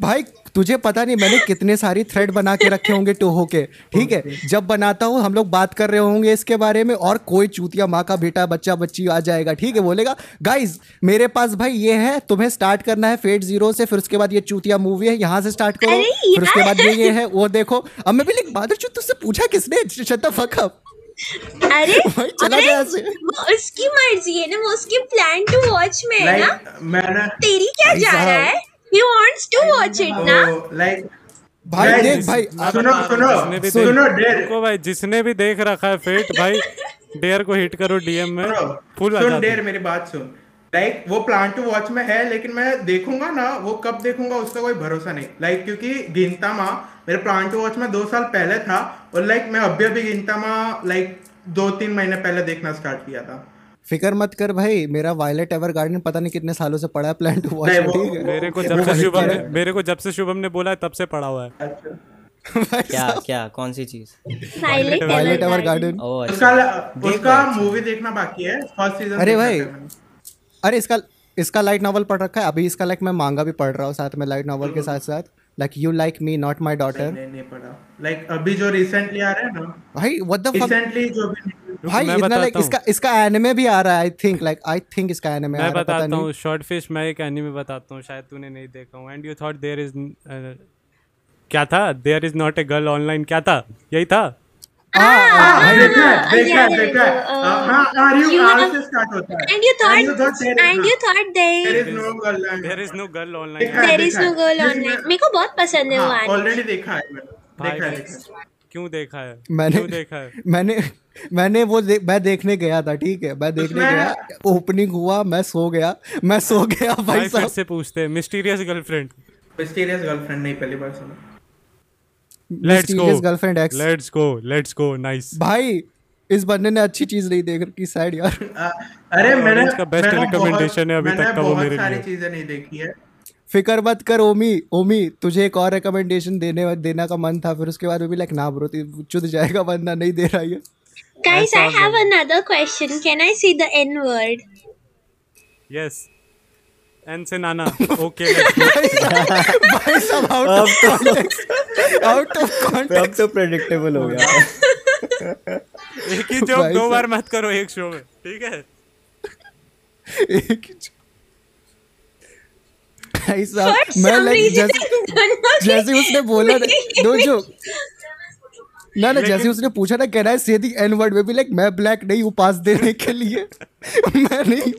भाई तुझे पता नहीं मैंने कितने सारी थ्रेड बना के रखे होंगे टोहो के ठीक है? जब बनाता हूँ हम लोग बात कर रहे होंगे इसके बारे में और कोई चूतिया माँ का बेटा बच्चा बच्ची आ जाएगा ठीक है? बोलेगा गाइज़ मेरे पास भाई ये है तुम्हें स्टार्ट करना है फेट ज़ीरो से फिर उसके बाद ये चूतिया मूवी है यहाँ से स्टार्ट करो फिर उसके बाद ये ये है वो देखो। अब मैं भी लाइक बादल चुत तुझसे पूछा किसने? शत फक अरे चला अरे, वो उसकी मर्ज़ी है ना वो उसके प्लान टू वॉच में है ना। मैंने तेरी क्या जा रहा है? He wants to watch it ना लाइक भाई देख भाई सुनो सुनो जिसने भी सुनो देख डेर। रुको भाई जिसने भी देख रखा है फेट भाई डेयर को हिट करो डीएम में फुल सुन डेर मेरी बात सुन। लाइक वो प्लान टू वॉच में है लेकिन मैं देखूँगा ना वो कब देखूँगा उसका कोई भरोसा नहीं। लाइक क्योंकि गिनता माँ मेरे प्लान टू वॉच में दो साल पहले था और लाइक मैं अभी अभी गिनता माँ लाइक दो तीन महीने पहले देखना स्टार्ट किया था। फिकर मत कर भाई मेरा वायलेट एवर गार्डन पता नहीं कितने सालों से पड़ा है प्लान टू वॉच ठीक है? मेरे को जब से शुभम ने मेरे को जब से शुभम ने बोला है तब से पड़ा हुआ है। अच्छा। क्या क्या कौन सी चीज़? वायलेट एवर गार्डन अच्छा। उसका उसका मूवी देखना बाकी है। फ़र्स्ट सीज़न अरे भाई। अरे इसका इसका लाइट नॉवल पढ़ रखा है। अभी इसका लाइक मैं मांगा भी पढ़ रहा हूँ साथ में लाइट नॉवल के साथ साथ like you like me not my daughter नहीं नहीं पढ़ा। लाइक अभी जो रिसेंटली आ रहा है ना भाई व्हाट द फक रिसेंटली जो भी भाई इतना लाइक इसका इसका एनिमे भी आ रहा है I think like I think इसका एनिमे मैं है बताता हूँ शॉर्ट फ़िश मैं एक एनिमे बताता हूँ शायद तूने नहीं देखा हूँ। And you thought there is क्या था? There is not a girl online क्या था? यही था? मेरे को, बहुत पसंद है वो हाँ ऑलरेडी देखा है मैंने। भाई देखा है देखा है। क्यों देखा है? मैंने देखा है? मैंने मैंने वो दे, मैं देखने गया था ठीक है? मैं देखने गया ओपनिंग हुआ मैं सो गया मैं सो गया भाई भाई साहब। से पूछते हैं मिस्टीरियस गर्लफ्रेंड मिस्टीरियस गर्लफ्रेंड नहीं पहली बार सुना। Let's go girlfriend ex let's go let's go nice भाई इस बंदे ने अच्छी चीज़ नहीं देख रखी साइड यार। अ, अरे मैंने Orange का best मैंने recommendation बहुत- है अभी तक का वो मेरे लिए। चीज़ें नहीं देखी है। फिकर मत कर ओमी ओमी तुझे एक और रिकमेंडेशन देने देना का मन था फिर उसके बाद वो भी लाइक ना ब्रो चुद जाएगा बंदा नहीं दे रहा है guys I have another question. Can I say the N word yes N से नाना। ओके भाई सब out of context out of context अब तो प्रेडिक्टेबल हो गया। एक ही जोक दो बार मत करो एक शो में ठीक है? एक ही जो- भाई साहब मैं लाइक जैसे जैसे उसने बोला ना दो जो ना ना जैसे उसने पूछा ना कैन आई से दी एन वर्ड में भी लाइक मैं ब्लैक नहीं हूँ पास देने के लिए। मैं नहीं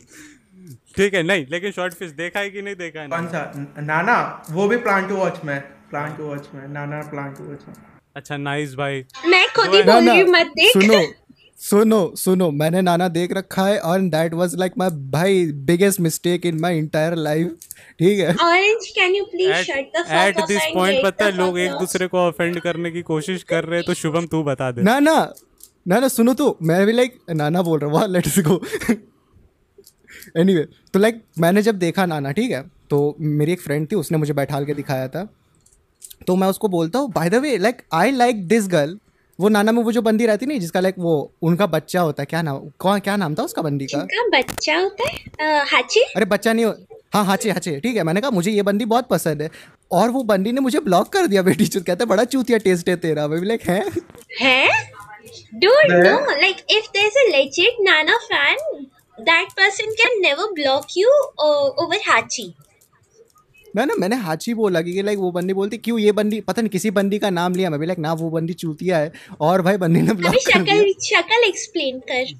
ठीक है नहीं लेकिन शॉर्ट फ़िश देखा है कि नहीं देखा है? कौन सा? नाना वो भी प्लान टू वॉच में प्लान टू वॉच में नाना प्लान टू वॉच में अच्छा नाइस भाई। मैं खुद ही बोल रही हूँ मत देख। सुनो सुनो सुनो मैंने नाना देख रखा है और दैट वाज लाइक माय भाई biggest mistake in my entire life ठीक है? Orange can you please at shut the fuck at this point पता है लोग एक दूसरे को ऑफेंड करने की कोशिश कर रहे हैं तो शुभम तू बता दे। ना ना ना ना सुनो तो मैं भी लाइक नाना बोल रहा हूँ लेट्स गो एनीवे तो लाइक मैंने जब देखा नाना ठीक है? तो मेरी एक फ्रेंड थी उसने मुझे बैठाल के दिखाया था। तो मैं उसको बोलता हूँ by the way like I like this girl वो नाना में वो जो बंदी रहती नहीं जिसका लाइक वो उनका बच्चा होता है क्या नाम कौन क्या नाम था उसका बंदी का? बच्चा होता है? अ, हाची? अरे बच्चा नहीं हो हाँ हाचे हाचे ठीक है मैंने कहा मुझे ये बंदी बहुत पसंद है। और वो बंदी ने मुझे ब्लॉक कर दिया बेटी चुत कहता है बड़ा चूतिया टेस्ट है तेरा मैं भी लाइक है? है? Dude no like if there's a legit Nana fan that person can never block you uh, over Hachi. ना ना मैंने हाची बोला कि लाइक वो बंदी बोलती क्यों ये बंदी? पता नहीं किसी बंदी का नाम लिया मैं भी लाइक ना वो बंदी चूतिया है और भाई बंदी ने ब्लॉक कर दिया. शक्ल शक्ल एक्सप्लेन कर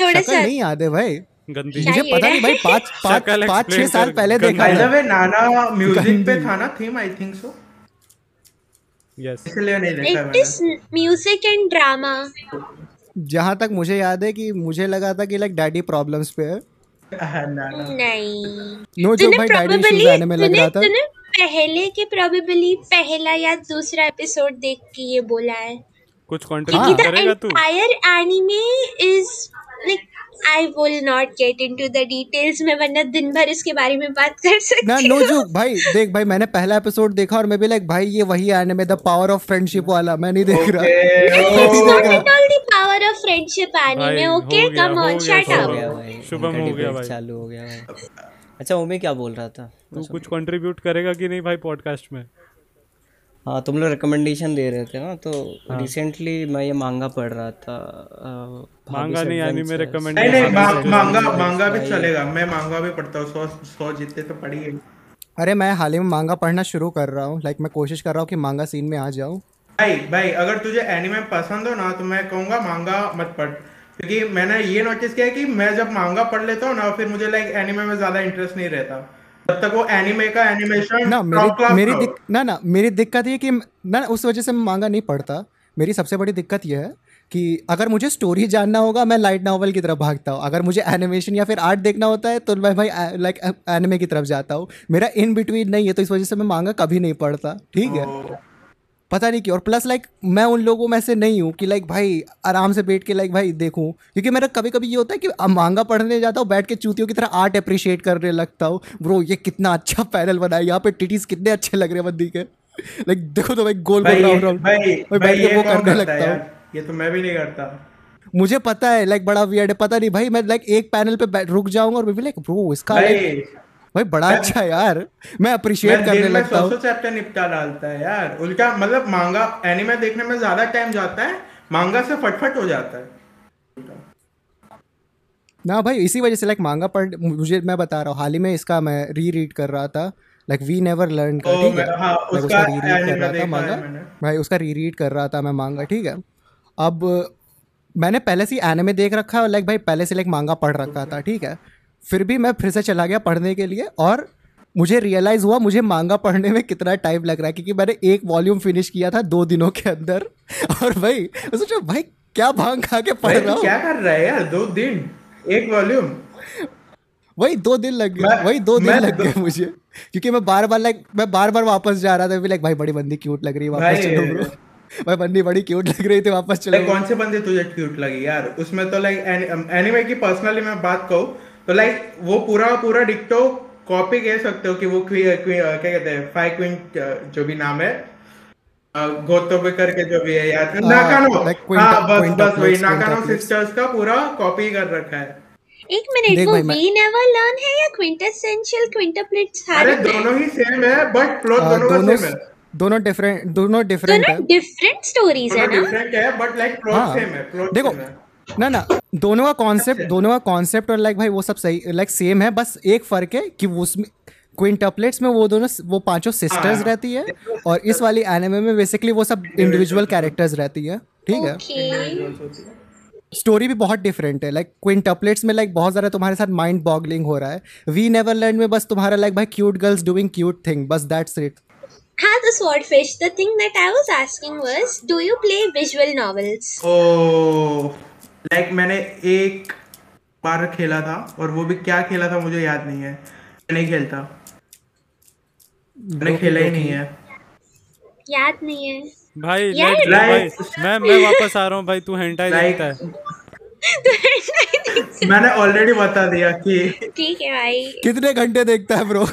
थोड़ा सा। नहीं याद है भाई। गंदी। मुझे पता नहीं भाई है? पाँच पाँच पाँच छह साल पहले देखा द था। वे नाना म्यूज़िक पे था ना theme I think so yes इसलिए नहीं देखा it is music and drama जहाँ तक मुझे याद है कि मुझे लगा था कि लाइक डैडी प्रॉब्लम्स पे है। नहीं। नो जो भाई डैडी इश्यूज़ आने में लग रहा था। पहले के प्रोबेबली पहला या दूसरा एपिसोड देख के ये बोला है। कुछ। कंट्रीब्यूट करेगा तू। Entire anime is like I will not get into the details. मैं वरना दिन भर इसके बारे में बात कर ना सकती नो हूँ। जो भाई देख भाई मैंने पहला एपिसोड देखा और मैं भी लाइक भाई ये वही आने में द पावर ऑफ़ फ्रेंडशिप वाला मैं नहीं देख रहा। मैं all the power of friendship भाई, anime हो okay come on shut हो हो up शुभम हो गया भाई। चालू हो गया भाई। अच्छा ओमी क्या बोल रहा था? तू कुछ कंट्रीब्यूट करेगा कि नहीं भाई पॉडकास्ट में? हाँ तुम लोग रिकमेंडेशन दे रहे थे ना तो हाँ। रिसेंटली मैं ये मांगा पढ़ रहा था मांगा नहीं यानी। मेरे recommend- नहीं नहीं मांगा मांगा भी चलेगा मैं मांगा भी पढ़ता हूँ सौ सौ जितने तो पढ़ी है अरे मैं हाल ही में मांगा पढ़ना शुरू कर रहा हूँ लाइक मैं कोशिश कर रहा हूँ कि मांगा सीन में आ जाऊँ भाई भाई अगर तुझे एनिमे पसंद हो ना तो मैं कहूँगा मांगा मत पढ़ क्योंकि मैंने ये नोटिस किया कि मैं जब मांगा पढ़ लेता हूँ ना फिर मुझे लाइक एनिमे में ज़्यादा इंटरेस्ट नहीं रहता जब तक वो एनिमे का एनिमेशन ना मेरी मेरी दिक, ना ना मेरी दिक्कत ये कि ना उस वजह से मैं मांगा नहीं पड़ता। मेरी सबसे बड़ी दिक्कत यह है कि अगर मुझे स्टोरी जानना होगा मैं लाइट नावल की तरफ़ भागता हूँ। अगर मुझे एनिमेशन या फिर आर्ट देखना होता है तो मैं भाई लाइक एनिमे की तरफ़ जाता हूँ। मेरा इन बिटवीन नहीं है तो इस वजह से मैं मांगा कभी नहीं पढ़ता ठीक है? पता नहीं क्यों और प्लस लाइक मैं उन लोगों में से नहीं हूँ कि लाइक भाई आराम से बैठ के लाइक भाई देखूँ। क्योंकि मेरा कभी कभी ये होता है कि मांगा पढ़ने जाता हूँ बैठ के चूतियों की तरह आर्ट अप्रिशिएट करने लगता हूँ। ब्रो ये कितना अच्छा पैनल बना है यहाँ पे टिटीज कितने अच्छे लग रहे हैं बंदी के। लाइक देखो तो भाई गोल भाई गोल राउंड राउंड भाई भाई बैठ के ये वो करने लगता हूँ। ये तो मैं भी नहीं करता। मुझे पता है लाइक बड़ा वियर्ड है पता नहीं भाई मैं लाइक एक पैनल पे रुक जाऊँगा और मैं भी लाइक ब्रो इसका भाई बड़ा अच्छा यार। मैं अप्रिशिएट करने लगता हूँ। चैप्टर निपटा डालता है यार। उनका मतलब मांगा एनिमे देखने में ज़्यादा टाइम जाता है मांगा से फटफट हो जाता है। ना भाई इसी वजह से लाइक मांगा पढ़ मुझे मैं बता रहा हूँ हाल ही में इसका मैं री रीड कर रहा था लाइक वी नेवर लर्न का ठीक है? हाँ, उसका री रीड कर रहा था मांगा। भाई उसका री रीड कर रहा था मैं मांगा ठीक है? अब मैंने पहले से एनिमे देख रखा है लाइक भाई पहले से लाइक मांगा पढ़ रखा था ठीक है? फिर भी मैं फिर से चला गया पढ़ने के लिए और मुझे रियलाइज़ हुआ मुझे मांगा पढ़ने में कितना टाइम लग रहा है क्योंकि मैंने एक वॉल्यूम फिनिश किया था दो दिनों के अंदर। और भाई सोचा भाई क्या भाँग खा के पढ़ रहा हूँ? क्या कर रहा है यार? दो दिन एक वॉल्यूम वही दो दिन लग गए वही दो दिन लग गए मुझे। क्योंकि मैं बार बार लाइक मैं बार बार वापस जा रहा था लाइक भाई बड़ी बंदी क्यूट लग रही है वापस चलो ब्रो भाई बंदी बड़ी क्यूट लग रही थी वापस चलो। कौन से बंदे तुझे क्यूट लगी यार? उसमें तो लाइक एनिमे की पर्सनली मैं बात कहूँ तो लाइक वो पूरा पूरा डिक्टो कॉपी कह सकते हो कि वो क्वी, क्वी, क्या कहते हैं फाइव क्वीन जो भी नाम है गोतोबे करके जो भी है यार हाँ, नाकानो। हाँ बस बस वही नाकानो सिस्टर्स का पूरा कॉपी कर रखा है। एक मिनट वो वी नेवर लर्न है या क्विंटेसेंशियल क्विंटरप्लेट्स अरे है? दोनों ही सेम है बट प्लॉट दोनों का सेम है। दोनों डिफरेंट दोनों डिफरेंट है। दोनों डिफरेंट स्टोरीज है ना? डिफरेंट है बट लाइक प्लॉट हाँ। सेम है प्लॉट देखो है। ना ना दोनों का कॉन्सेप्ट दोनों का कॉन्सेप्ट और लाइक भाई वो सब सही लाइक सेम है बस एक फ़र्क है कि वो उसमें क्विंटपलेट्स में वो दोनों वो पाँचों सिस्टर्स हाँ। रहती है और इस वाली एनिमे में बेसिकली वो सब इंडिविजुअल कैरेक्टर्स रहती है ठीक है? स्टोरी भी बहुत डिफरेंट है लाइक क्विंटपलेट्स में लाइक बहुत ज़्यादा तुम्हारे साथ माइंड बॉगलिंग हो रहा है। वी नेवरलैंड में बस तुम्हारा लाइक भाई cute girls doing cute thing बस दैट्स इट हाँ the swordfish the thing that I was asking was do you play visual novels? Oh like like, मैंने एक बार खेला था और वो भी क्या खेला था मुझे याद नहीं है। मैं नहीं खेलता। मैंने खेला ही नहीं है। याद नहीं है। भाई let's go, भाई like- मैं मैं वापस आ रहा हूँ भाई तू हेंटाई Like- देखता है। मैंने ऑलरेडी बता दिया कि ठीक है भाई। कितने घंटे देखता है ब्रो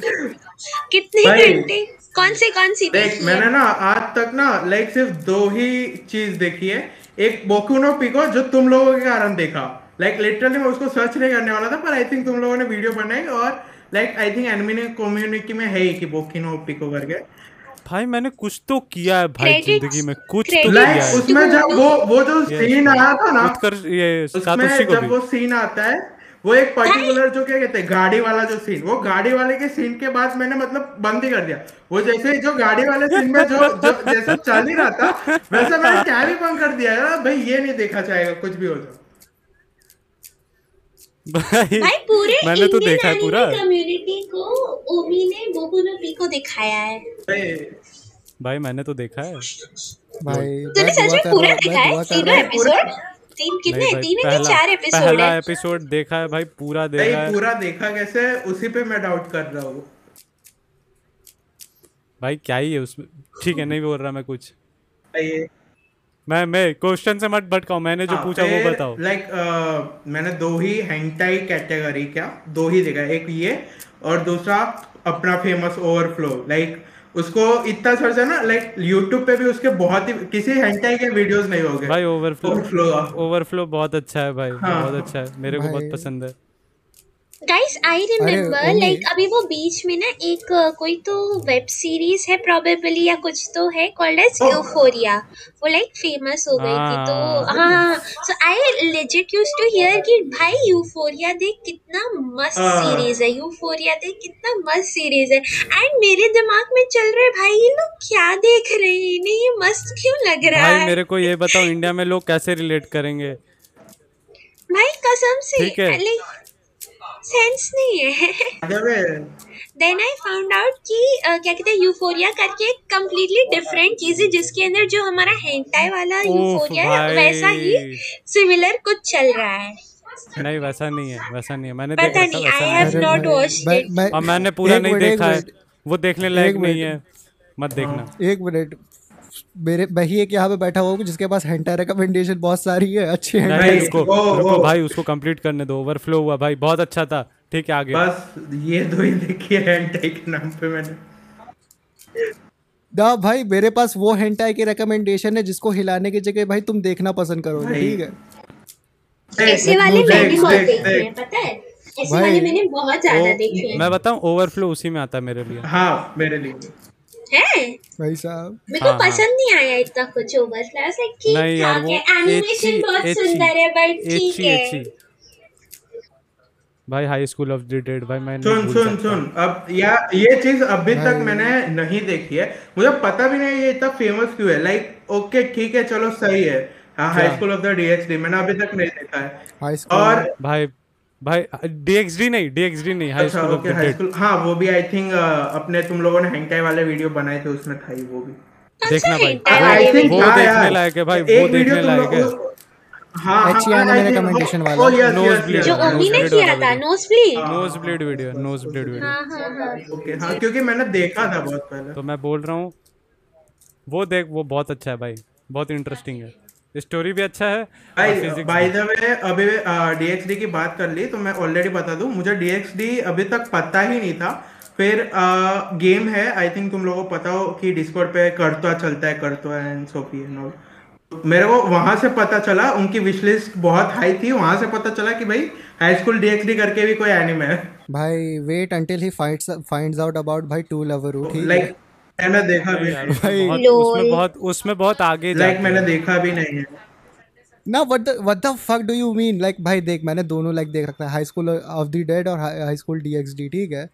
कितने। घंटे? कौन से कौन सी देख मैंने ना आज तक ना लाइक सिर्फ़ दो ही चीज़ देखी है। एक बोकुनो पिको जो तुम लोगों के कारण देखा। लाइक लिटरली मैं उसको सर्च नहीं करने वाला था पर आई थिंक तुम लोगों ने वीडियो बनाई और like I think anime community में है कि बोकिनो पिको करके। भाई मैंने कुछ तो किया है भाई ज़िंदगी में कुछ तो किया है। उसमें जब वो वो जो सीन आया था ना ये उसमें जब वो सीन आता है वो एक पर्टिकुलर जो क्या कहते हैं गाड़ी वाला जो सीन वो गाड़ी वाले के सीन के बाद मैंने मतलब बंद ही कर दिया। वो जैसे जो गाड़ी वाले सीन में जो जो जैसे चल ही रहा था वैसे मैंने टैब ही बंद कर दिया यार भाई ये नहीं देखा जाएगा कुछ भी हो जाए। भाई भाई पूरे मैंने तो देखा है पूरा। कम्युनिटी को ओमी ने बोकुनोपी को दिखाया है। भाई, भाई मैंने तो देखा है। भाई तूने सच में पूरा देखा है तीनों एपिसोड तीन कितने तीन के पहला चार एपिसोड पहला है? एपिसोड देखा है भाई पूरा देखा भाई है। पूरा देखा कैसे उसी पे मैं डाउट कर रहा हूँ। भाई क्या ही है उसमें ठीक है नहीं बोल रहा मैं कुछ। मैं मैं क्वेश्चन से मत भटकाओ मैंने जो हाँ, पूछा वो बताओ। लाइक like, uh, मैंने दो ही हेंटाई कैटेगरी क्या दो ही देखा एक ये और दूसरा अपना फ़ेमस ओवरफ्लो लाइक उसको इतना सर्च है ना लाइक यूट्यूब पे भी उसके बहुत ही किसी हेंटाई के वीडियोस नहीं होंगे। भाई ओवरफ्लो ओवरफ्लो ओवरफ्लो बहुत अच्छा है भाई हाँ। बहुत अच्छा है मेरे को बहुत पसंद है। Guys I remember. लाइक अभी वो बीच में ना एक अ, कोई तो वेब सीरीज़ है प्रोबेबली या कुछ तो है कॉल्ड एज. यूफोरिया वो लाइक फ़ेमस हो गई थी तो हाँ। हाँ so I legit use to hear कि भाई यूफोरिया देख कितना मस्त हाँ। सीरीज़ है यूफोरिया देख कितना मस्त सीरीज़ है एंड मेरे दिमाग में चल रहा है भाई ये लोग क्या देख रहे हैं इन्हें ये मस्त क्यों लग रहा भाई है मेरे को ये बताओ इंडिया में लोग कैसे रिलेट करेंगे भाई कसम से ठीक है। लाइक सेंस नहीं है। देन आई फाउंड आउट कि uh, क्या कहते हैं यूफोरिया करके एक कम्प्लीटली डिफरेंट चीज़ है जिसके अंदर जो हमारा हेंटाई वाला यूफोरिया है वैसा ही सिमिलर कुछ चल रहा है। नहीं वैसा नहीं है वैसा नहीं है। मैंने पता देखा नहीं I have not watched it और मैंने पूरा नहीं देखा है। वो देखने लायक नहीं है। मत देखना। एक मिनट। मेरे वही एक यहाँ पे बैठा हुआ जिसके पास हेंटा रिकमेंडेशन बहुत सारी है अच्छी नहीं हेंटा भाई, उसको वो- रुको भाई उसको कंप्लीट करने दो ओवरफ्लो हुआ भाई बहुत अच्छा था ठीक है आगे। बस ये दो ही देखी है हेंटाई के नाम पे मैंने। ना भाई मेरे पास वो हेंटाई की रिकमेंडेशन है जिसको हिलाने की जगह भाई तुम देखना पसंद करोगे ठीक है? ऐसे वाले मैंने बहुत देख, देखे। हैं पता है? ऐसे भाई, वाले मैंने बहुत ज़्यादा देखे हैं। मैं बताऊँ ओवरफ्लो उसी में आता है मेरे लिए। हाँ मेरे लिए। हैं? भाई साहब। मेरे को हाँ, हाँ। पसंद नहीं आया इतना कुछ ओवर क्लास लाइक ठीक नहीं यार ठाक वो है एनिमेशन एची बहुत सुंदर है बट ठीक है। एची भाई high school of the dead भाई मैं सुन सुन सुन अब या ये चीज़ अभी तक मैंने नहीं देखी है। मुझे पता भी नहीं ये इतना फ़ेमस क्यों है। लाइक ओके ठीक है चलो सही है। हाँ high school of the DxD मैंने अभी तक नहीं देखा है। और भाई भाई डीएक्सडी नहीं डीएक्सडी नहीं हाई अच्छा school of okay the high dead school हाँ वो भी आई थिंक अपने तुम लोगों ने हेंटाई वाले वीडियो बनाए थे उसमें था ही वो भी। देखना भाई। वो- वो देखने लायक है भाई वो देखने लायक है। हाँ हाँ HE हाँ, anime I think- recommendation वाला। yes, Nose yes, bleed yes. जो ओमी ने किया था nose bleed nose blade video nose blade video हाँ हाँ हाँ। ओके हाँ क्योंकि मैंने देखा था बहुत पहले। तो मैं बोल रहा हूँ वो देख वो बहुत अच्छा है भाई बहुत इंटरेस्टिंग है। स्टोरी भी अच्छा है बाय द वे अभी डीएक्सडी की बात कर ली तो मैं ऑलरेडी बता दूँ मुझे डीएक्सडी अभी तक पता ही नहीं था। फिर आ, गेम है आई थिंक तुम लोगों को पता हो कि डिस्कॉर्ड पे करतवा चलता है करतवा एंड सोफी एंड ऑल मेरे को वहाँ से पता चला उनकी विश लिस्ट बहुत हाई थी वहाँ से पता चला कि भाई हाई स्कूल डीएक्सडी करके भी कोई एनिमे है। भाई wait until he finds finds out about भाई टू लवर ठीक है लाइक मैंने देखा भी नहीं। उसमें बहुत उसमें बहुत उसमें बहुत आगे लाइक मैंने देखा भी नहीं है। ना what the what the fuck do you mean like भाई देख मैंने दोनों लाइक देख रखा है। High school of the dead और हाई स्कूल डीएक्सडी ठीक है?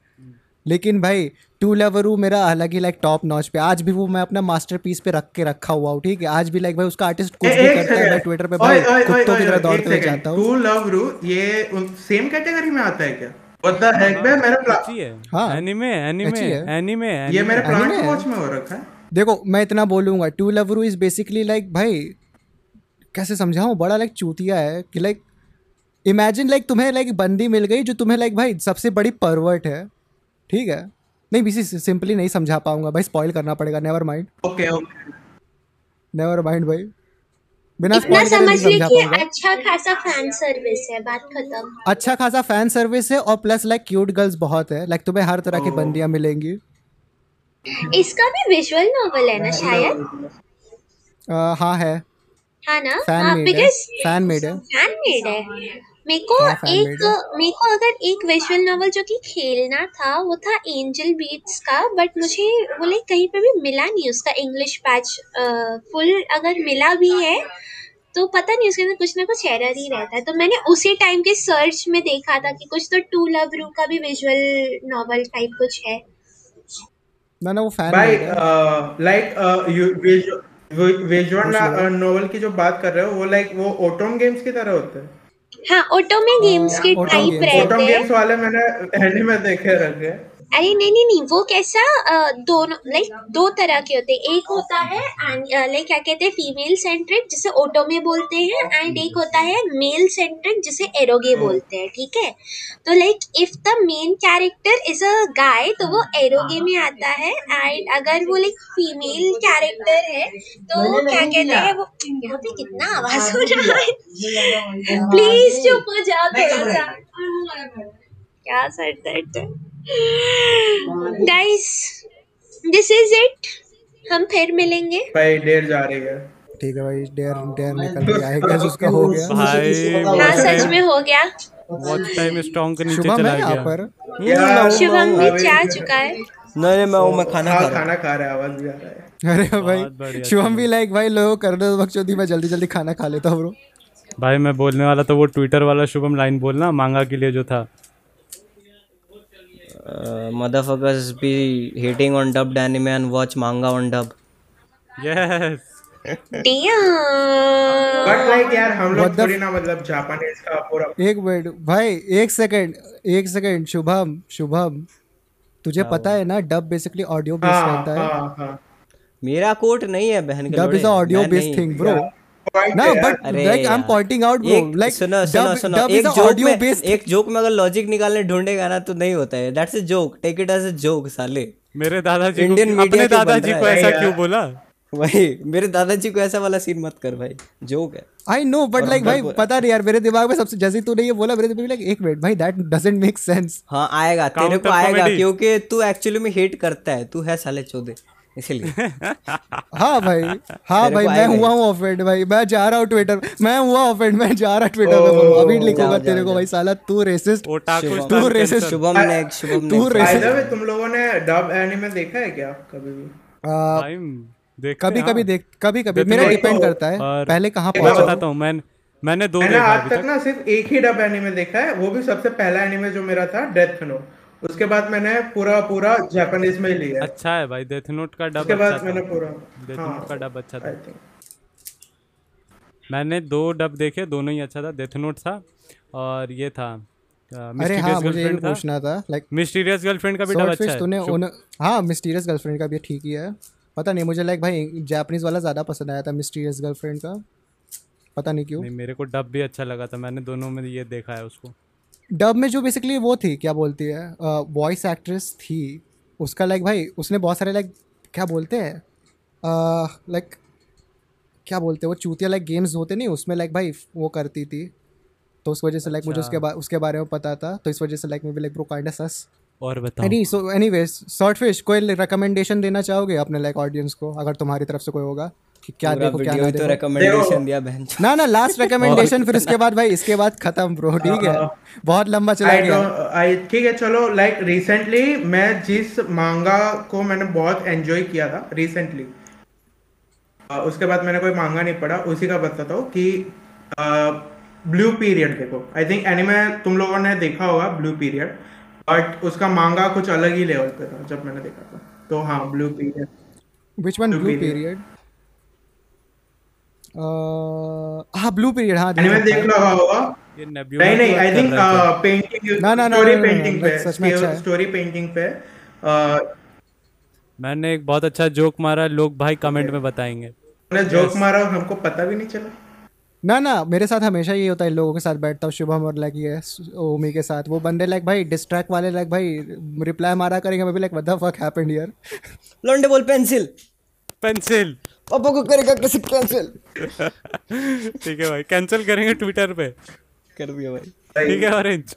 लेकिन भाई टू लेवरू मेरा अलग ही लाइक टॉप नॉच पे आज भी वो मैं अपना मास्टरपीस पे रख के रखा हुआ हूँ ठीक है? आज भी लाइक भाई उसका आर्टिस्ट कुछ भी करता है मैं ट्विटर पे भाई कुत्तों की तरह दौड़ते हुए जाता हूँ। टू लव रू ये सेम कैटेगरी में आता है क्या? द हेक में मेरे प्ला- है। हाँ, एनीमे एनीमे एनीमे ये मेरे प्लांट Anime वॉच में हो रखा है। देखो मैं इतना बोलूँगा to loveru is basically like भाई कैसे समझाऊं? बड़ा लाइक चूतिया है कि लाइक इमेजिन लाइक तुम्हें लाइक बंदी मिल गई जो तुम्हें लाइक भाई सबसे बड़ी परवर्ट है। ठीक है? नहीं बीसी सिंपली नहीं समझा पाऊँगा। भाई स्पॉइल करना पड़ेगा never mind okay okay never mind भाई। बिना इतना समझ ले समझा कि पाऊँगा। अच्छा खासा फ़ैन सर्विस है बात खत्म। अच्छा खासा फ़ैन सर्विस है और प्लस लाइक क्यूट गर्ल्स बहुत है। लाइक तुम्हें हर तरह की Oh. बंदियाँ मिलेंगी। इसका भी विजुअल नॉवल है ना शायद? हाँ। है हाँ। ना? फ़ैन मेड है, फ़ैन मेड है। फ़ैन मेड है। मेरे को एक मेरे को अगर एक विजुअल नॉवल जो कि खेलना था वो था एंजल बीट्स का बट मुझे वो लाइक कहीं पे भी मिला नहीं उसका इंग्लिश पैच फुल अगर मिला भी है तो पता नहीं उसके अंदर कुछ ना कुछ एरर ही रहता है। तो मैंने उसी टाइम के सर्च में देखा था कि कुछ तो टू लव रू का भी विजुअल नॉवल टाइप कुछ है। ना ना वो फ़ैन भाई लाइक विजुअल नोवेल की जो बात कर रहे हो वो लाइक वो ओटोम गेम्स की तरह होते हैं। हाँ ऑटो में गेम्स के टाइप. रहते हैं ऑटो गेम्स वाले मैंने एनिमे देखे रखे हैं। अरे नहीं नहीं नहीं वो कैसा अ, दोनों लाइक दो तरह के होते हैं। एक होता है लाइक क्या कहते हैं फीमेल सेंट्रिक जिसे ओटोमे बोलते हैं एंड एक होता है मेल सेंट्रिक जिसे एरोगे बोलते हैं ठीक है? तो like if the main character is a guy तो वो एरोगे में आता है एंड अगर वो लाइक फीमेल कैरेक्टर है तो वो क्या कहते हैं वो यहाँ पे कितना आवाज़ हो रहा है। प्लीज़ चुप हो जाओ थोड़ा सा। क्या सर दर्द है? गाइस दिस इज़ इट हम फिर मिलेंगे। भाई देर जा रही है। ठीक है भाई डेयर डेयर निकल के आएगा उसका हो गया। भाई हाँ सच में हो गया। वॉच टाइम स्ट्रॉन्ग के नीचे चला है यहाँ गया। पर? शुभम भी चाह चुका है। नहीं नहीं मैं वो मैं खाना खा हाँ रहा खाना खा रहा है आवाज़ भी आ रहा है। अरे भाई शुभम भी लाइक भाई लोगों कर दो वक्त चौधरी मैं जल्दी जल्दी खाना खा लेता हूँ ब्रो भाई मैं बोलने वाला तो वो ट्विटर वाला शुभम लाइन बोलना मांगा के लिए जो था। हूँ motherfuckers be hating on dubbed anime and watch manga on dub yes but like यार हम लोग थोड़ी ना मतलब जापानीज का पूरा एक मिनट भाई एक सेकंड एक सेकंड शुभम शुभम तुझे पता है ना डब बेसिकली ऑडियो बेस्ड हाँ रहता है। हाँ हाँ। मेरा कोट नहीं है बहन के dub is audio based thing bro ना यार। बट अरे like I am pointing out bro एक लाइक सुनो सुनो सुनो। एक जोक में एक जोक में अगर लॉजिक निकालने ढूंढेगा ना तो नहीं होता है। That's a joke take it as a joke साले। मेरे दादाजी Indian को अपने दादाजी को ऐसा क्यों बोला? वही मेरे दादाजी को ऐसा वाला सीन मत कर भाई। जोक है। आई नो बट लाइक भाई पता नहीं यार मेरे दिमाग में सबसे जैसे ही तूने ये बोला मेरे दिमाग में लाइक एक मिनट भाई दैट डजंट मेक सेंस हाँ आएगा तेरे को आएगा क्योंकि तू एक्चुअली में हेट करता है। तू है साले चौदे इसीलिए। हाँ भाई हाँ भाई मैं हुआ हूँ ऑफेंड भाई मैं जा रहा हूँ ट्विटर मैं हुआ ऑफेंड मैं जा रहा ट्विटर पे बोलूँ अभी लिखूँगा तेरे को भाई साला तू रेसिस्ट तू कैंसर। शुभम ने शुभम तू ने रे- By the way, तुम लोगों ने डब एनिमे देखा है क्या कभी भी? कभी कभी हाँ। देख कभी कभी मेरा डिपेंड करता है पहले कहाँ मैं पहुँचा? बताता हूँ मैं मैंने दो मैंने आज तक तक। ना सिर्फ़ एक ही डब एनिमे देखा है वो भी सबसे पहला एनिमे जो मेरा था डेथ नो उसके बाद मैंने पूरा पूरा जापानीज में लिया अच्छा है भाई डेथ नोट का डब उसके अच्छा बाद मैंने पूरा डेथ हाँ नोट का डब अच्छा था। मैंने दो डब देखे दोनों ही अच्छा था। डेथ नोट था और ये था अरे हाँ मुझे ये गर्लफ्रेंड पूछना था लाइक मिस्टीरियस गर्लफ्रेंड का भी डब अच्छा है। तूने उन हाँ मिस्टीरियस गर्लफ्रेंड का भी ठीक ही है। पता नहीं मुझे लाइक भाई जापानीज वाला ज़्यादा पसंद आया था मिस्टीरियस गर्लफ्रेंड का। पता नहीं क्यों। नहीं मेरे को डब भी अच्छा लगा था। मैंने दोनों में ये देखा है उसको। डब में जो बेसिकली वो थी क्या बोलती है वॉइस एक्ट्रेस थी उसका लाइक भाई उसने बहुत सारे लाइक क्या बोलते हैं लाइक क्या बोलते हैं वो चूतिया लाइक गेम्स होते नहीं उसमें लाइक भाई वो करती थी। तो उस वजह से लाइक मुझे उसके बा, उसके बारे में पता था तो इस वजह से like maybe like bro kind sus और बताओ। Any so anyways swordfish कोई रिकमेंडेशन देना चाहोगे अपने लाइक ऑडियंस को अगर तुम्हारी तरफ़ से कोई होगा? कि क्या देखो क्या ना तो देखो। रिकमेंडेशन दिया बहन ना ना लास्ट रिकमेंडेशन फिर उसके बाद भाई इसके बाद खत्म ब्रो ठीक है? बहुत लंबा चला गया। I- ठीक है चलो लाइक रिसेंटली मैं जिस मांगा को मैंने बहुत एंजॉय किया था रिसेंटली उसके बाद मैंने कोई मांगा नहीं पढ़ा उसी का बताता हूँ कि ब्लू पीरियड देखो। आई थिंक एनिमे तुम लोगों ने देखा होगा ब्लू पीरियड बट उसका मांगा कुछ अलग ही लेवल पे था जब मैंने देखा था। तो हाँ blue period which one Blue blue period. Period हाँ ब्लू पीरियड हाँ एनिमे देख। लगा होगा। ये नेब्यूला नहीं नहीं आई थिंक पेंटिंग ना, ना, स्टोरी पेंटिंग like सच में अच्छा पे है। स्टोरी पेंटिंग पे। मैंने एक बहुत अच्छा जोक मारा लोग भाई कमेंट में बताएँगे। मैंने जोक मारा हमको पता भी नहीं चला। ना ना मेरे साथ हमेशा ये होता है लोगों के साथ बैठता हूँ शुभम और लाइक ये ओमी के साथ। वो बंदे लाइक भाई डिस्ट्रैक्ट वाले लाइक भाई रिप्लाई मारा करेंगे मैं भी like what the fuck happened here लौंडे बोल पेंसिल पेंसिल पापा को करेगा कैसे कैंसिल ठीक है भाई कैंसिल करेंगे ट्विटर पे। कर दिया भाई। ठीक है ऑरेंज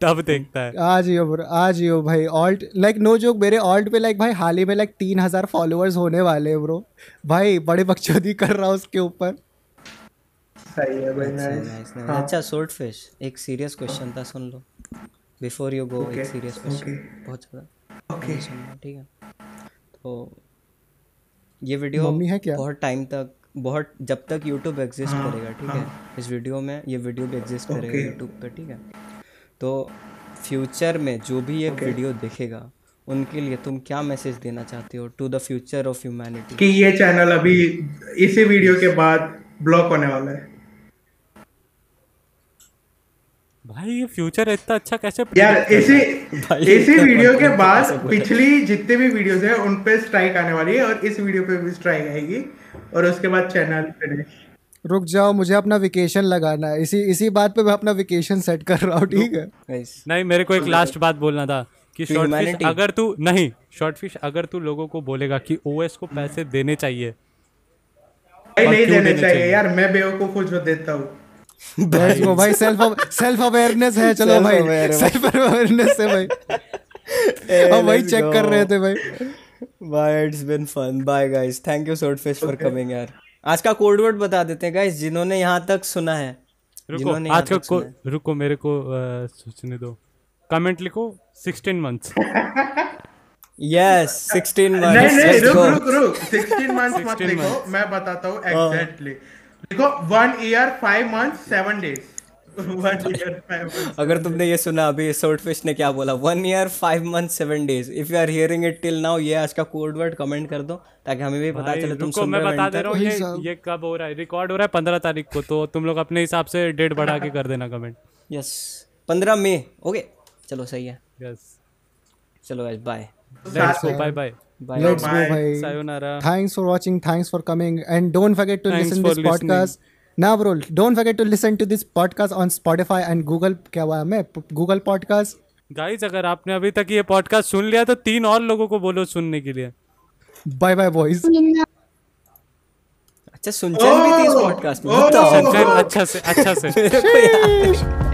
तब देखता है। आज ही हो ब्रो आज ही हो भाई ऑल्ट लाइक नो जोक मेरे ऑल्ट पे लाइक भाई हाल ही में लाइक तीन हज़ार फॉलोअर्स होने वाले हैं ब्रो भाई बड़े बकचोदी कर रहा हूँ उसके ऊपर। सही है भाई Nice, nice. nice. अच्छा fish एक सीरियस क्वेश्चन था सुन लो। बिफोर यू गो एक सीरियस क्वेश्चन बहुत ज़्यादा। ओके ठीक है। तो ये वीडियो मम्मी है क्या? बहुत टाइम तक बहुत जब तक यूट्यूब एग्जिस्ट हाँ, करेगा ठीक हाँ. है इस वीडियो में ये वीडियो भी एग्जिस्ट okay. करेगा यूट्यूब पे ठीक है तो फ्यूचर में जो भी ये okay. वीडियो देखेगा उनके लिए तुम क्या मैसेज देना चाहते हो to the future of humanity कि ये चैनल अभी इसी वीडियो के बाद ब्लॉक होने वाला है भाई ये फ्यूचर इतना अच्छा कैसे यार इसी इसी वीडियो के बाद पिछली जितने भी वीडियोस है उन पे स्ट्राइक आने वाली है और इस वीडियो पे भी स्ट्राइक आएगी। और उसके बाद चैनल फिनिश रुक जाओ मुझे अपना वेकेशन लगाना है। इसी इसी बात पे मैं अपना वेकेशन सेट कर रहा हूँ ठीक है? नहीं मेरे को एक लास्ट बात बोलना था कि शॉर्ट फ़िश अगर तू नहीं शॉर्ट फ़िश अगर तू लोगों को बोलेगा कि ओएस को पैसे देने चाहिए नहीं देने चाहिए? यार मैं बेवकूफ़ हूँ जो देता हूँ। लेट्स गो भाई सेल्फ सेल्फ अवेयरनेस है चलो भाई। सेल्फ अवेयरनेस है भाई। हम वही चेक कर रहे थे भाई। Bye, it's been fun. Bye, guys. Thank you, Swordfish, for coming यार. आज का कोड वर्ड बता देते हैं गाइस जिन्होंने यहाँ तक सुना है। रुको आज का को रुको मेरे को सोचने दो। कमेंट लिखो 16 मंथ्स Yes, 16 मंथ्स नहीं नहीं रुक रुक रुक। 16 मंथ्स मत लिखो। मैं बताता हूँ हाँ। एग्जैक्टली लिखो one year five months seven days अगर तुमने ये सुना अभी स्वordfish ने क्या बोला? One year five month seven days if you are hearing it till now ये आज का कोड वर्ड कमेंट कर दो ताकि हमें भी पता चले तुम सुन मैं रहे हो बता दे रहा हूँ ये ये कब हो रहा है? रिकॉर्ड हो रहा है पंद्रह तारीख को तो तुम लोग अपने हिसाब से डेट बढ़ा के कर देना कमेंट यस पंद्रह मई ओके चलो सही है। यस चलो guys bye bye bye let's go Bye. भाई सायोनारा thanks for watching thanks for coming and don't forget to Thanks listen for this listening. podcast now bro don't forget to listen to this podcast on spotify and google क्या हुआ मैं google podcast guys अगर आपने अभी तक ये podcast सुन लिया तो तीन और लोगों को बोलो सुनने के लिए bye bye boys अच्छा सुनचैन भी थी इस Oh! पॉडकास्ट में Oh! बताओ अच्छा से अच्छा से